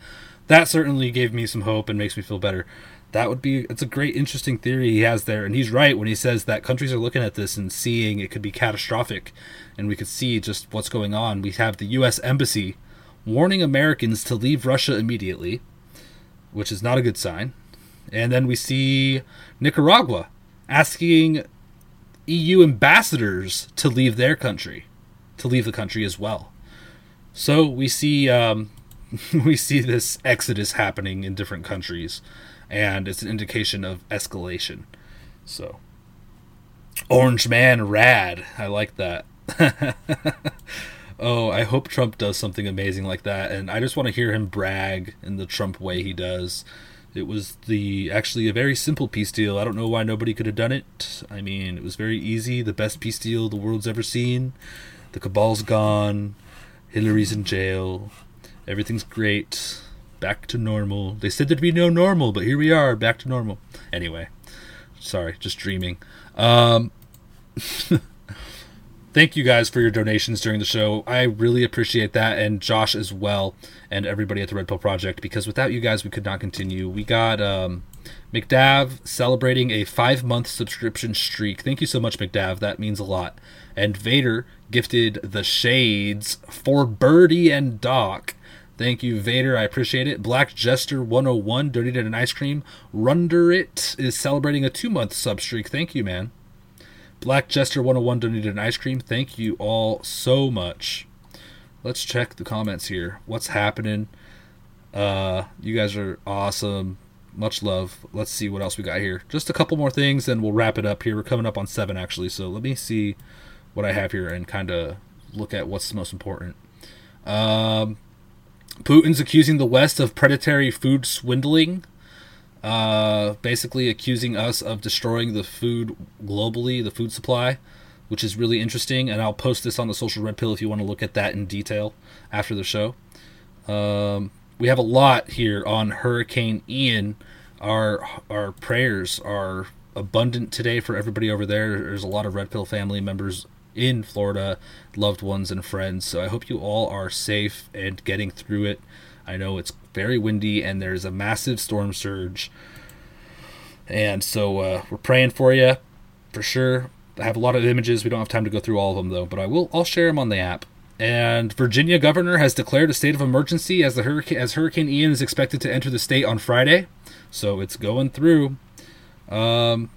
That certainly gave me some hope and makes me feel better. That would be. It's a great, interesting theory he has there, and he's right when he says that countries are looking at this and seeing it could be catastrophic, and we could see just what's going on. We have the U.S. embassy warning Americans to leave Russia immediately, which is not a good sign. And then we see Nicaragua asking EU ambassadors to leave their country, to leave the country as well. So we see um, [laughs] we see this exodus happening in different countries, and it's an indication of escalation. So, Orange Man rad, I like that. [laughs] oh, I hope Trump does something amazing like that, and I just want to hear him brag in the Trump way he does. It was the actually a very simple peace deal. I don't know why nobody could have done it. I mean, it was very easy. The best peace deal the world's ever seen. The cabal's gone. Hillary's in jail. Everything's great. Back to normal. They said there'd be no normal, but here we are, back to normal. Anyway, sorry, just dreaming. Um, [laughs] thank you guys for your donations during the show. I really appreciate that, and Josh as well, and everybody at the Red Pill Project. Because without you guys, we could not continue. We got um, McDav celebrating a five month subscription streak. Thank you so much, McDav. That means a lot. And Vader gifted the shades for Birdie and Doc. Thank you, Vader. I appreciate it. Black Jester 101 donated an ice cream. Runder It is celebrating a two month sub streak. Thank you, man. Black Jester 101 donated an ice cream. Thank you all so much. Let's check the comments here. What's happening? Uh, you guys are awesome. Much love. Let's see what else we got here. Just a couple more things, and we'll wrap it up here. We're coming up on seven actually, so let me see what I have here and kind of look at what's the most important. Um, Putin's accusing the West of predatory food swindling. Uh, basically accusing us of destroying the food globally, the food supply, which is really interesting. And I'll post this on the social red pill if you want to look at that in detail after the show. Um, we have a lot here on Hurricane Ian. Our our prayers are abundant today for everybody over there. There's a lot of red pill family members in Florida, loved ones and friends. So I hope you all are safe and getting through it. I know it's very windy and there's a massive storm surge. And so uh, we're praying for you for sure. I have a lot of images. We don't have time to go through all of them though, but I will. I'll share them on the app. And Virginia governor has declared a state of emergency as the hurricane as Hurricane Ian is expected to enter the state on Friday. So it's going through. Um,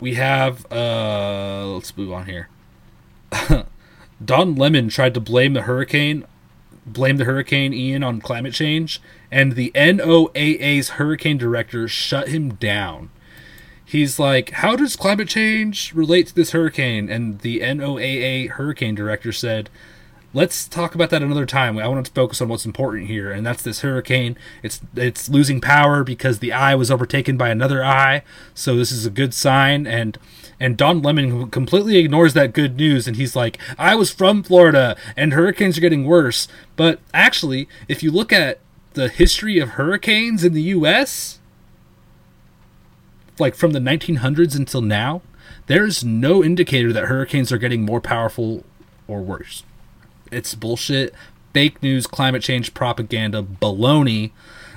we have uh, let's move on here. [laughs] Don Lemon tried to blame the hurricane, blame the hurricane Ian on climate change, and the NOAA's hurricane director shut him down. He's like, "How does climate change relate to this hurricane?" And the NOAA hurricane director said, let's talk about that another time. I want to focus on what's important here, and that's this hurricane. It's it's losing power because the eye was overtaken by another eye. So this is a good sign. And and Don Lemon completely ignores that good news, and he's like, "I was from Florida, and hurricanes are getting worse." But actually, if you look at the history of hurricanes in the U.S., like from the 1900s until now, there's no indicator that hurricanes are getting more powerful or worse. It's bullshit, fake news, climate change propaganda, baloney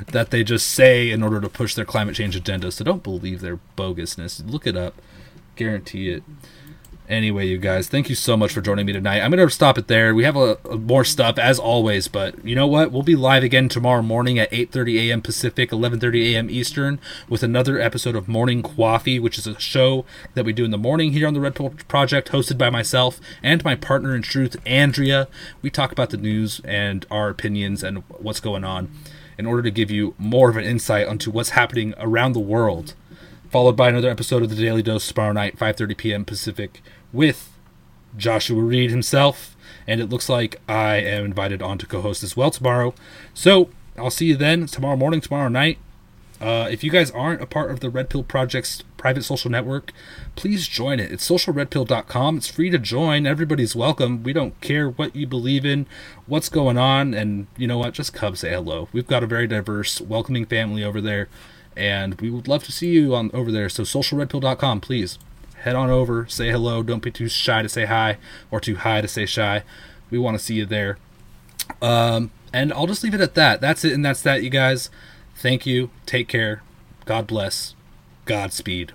that they just say in order to push their climate change agenda. So don't believe their bogusness. Look it up. Guarantee it. Anyway, you guys, thank you so much for joining me tonight. I'm going to stop it there. We have a, a more stuff as always, but you know what? We'll be live again tomorrow morning at 8:30 a.m. Pacific, 11:30 a.m. Eastern with another episode of Morning Coffee, which is a show that we do in the morning here on the Red Pill Project, hosted by myself and my partner in truth, Andrea. We talk about the news and our opinions and what's going on in order to give you more of an insight onto what's happening around the world followed by another episode of the Daily Dose tomorrow night, 5:30 p.m. Pacific, with Joshua Reed himself. And it looks like I am invited on to co-host as well tomorrow. So I'll see you then tomorrow morning, tomorrow night. Uh, if you guys aren't a part of the Red Pill Project's private social network, please join it. It's socialredpill.com. It's free to join. Everybody's welcome. We don't care what you believe in, what's going on, and you know what? Just come say hello. We've got a very diverse, welcoming family over there and we would love to see you on over there. So socialredpill.com, please head on over, say hello. Don't be too shy to say hi or too high to say shy. We want to see you there. Um, and I'll just leave it at that. That's it, and that's that, you guys. Thank you. Take care. God bless. Godspeed.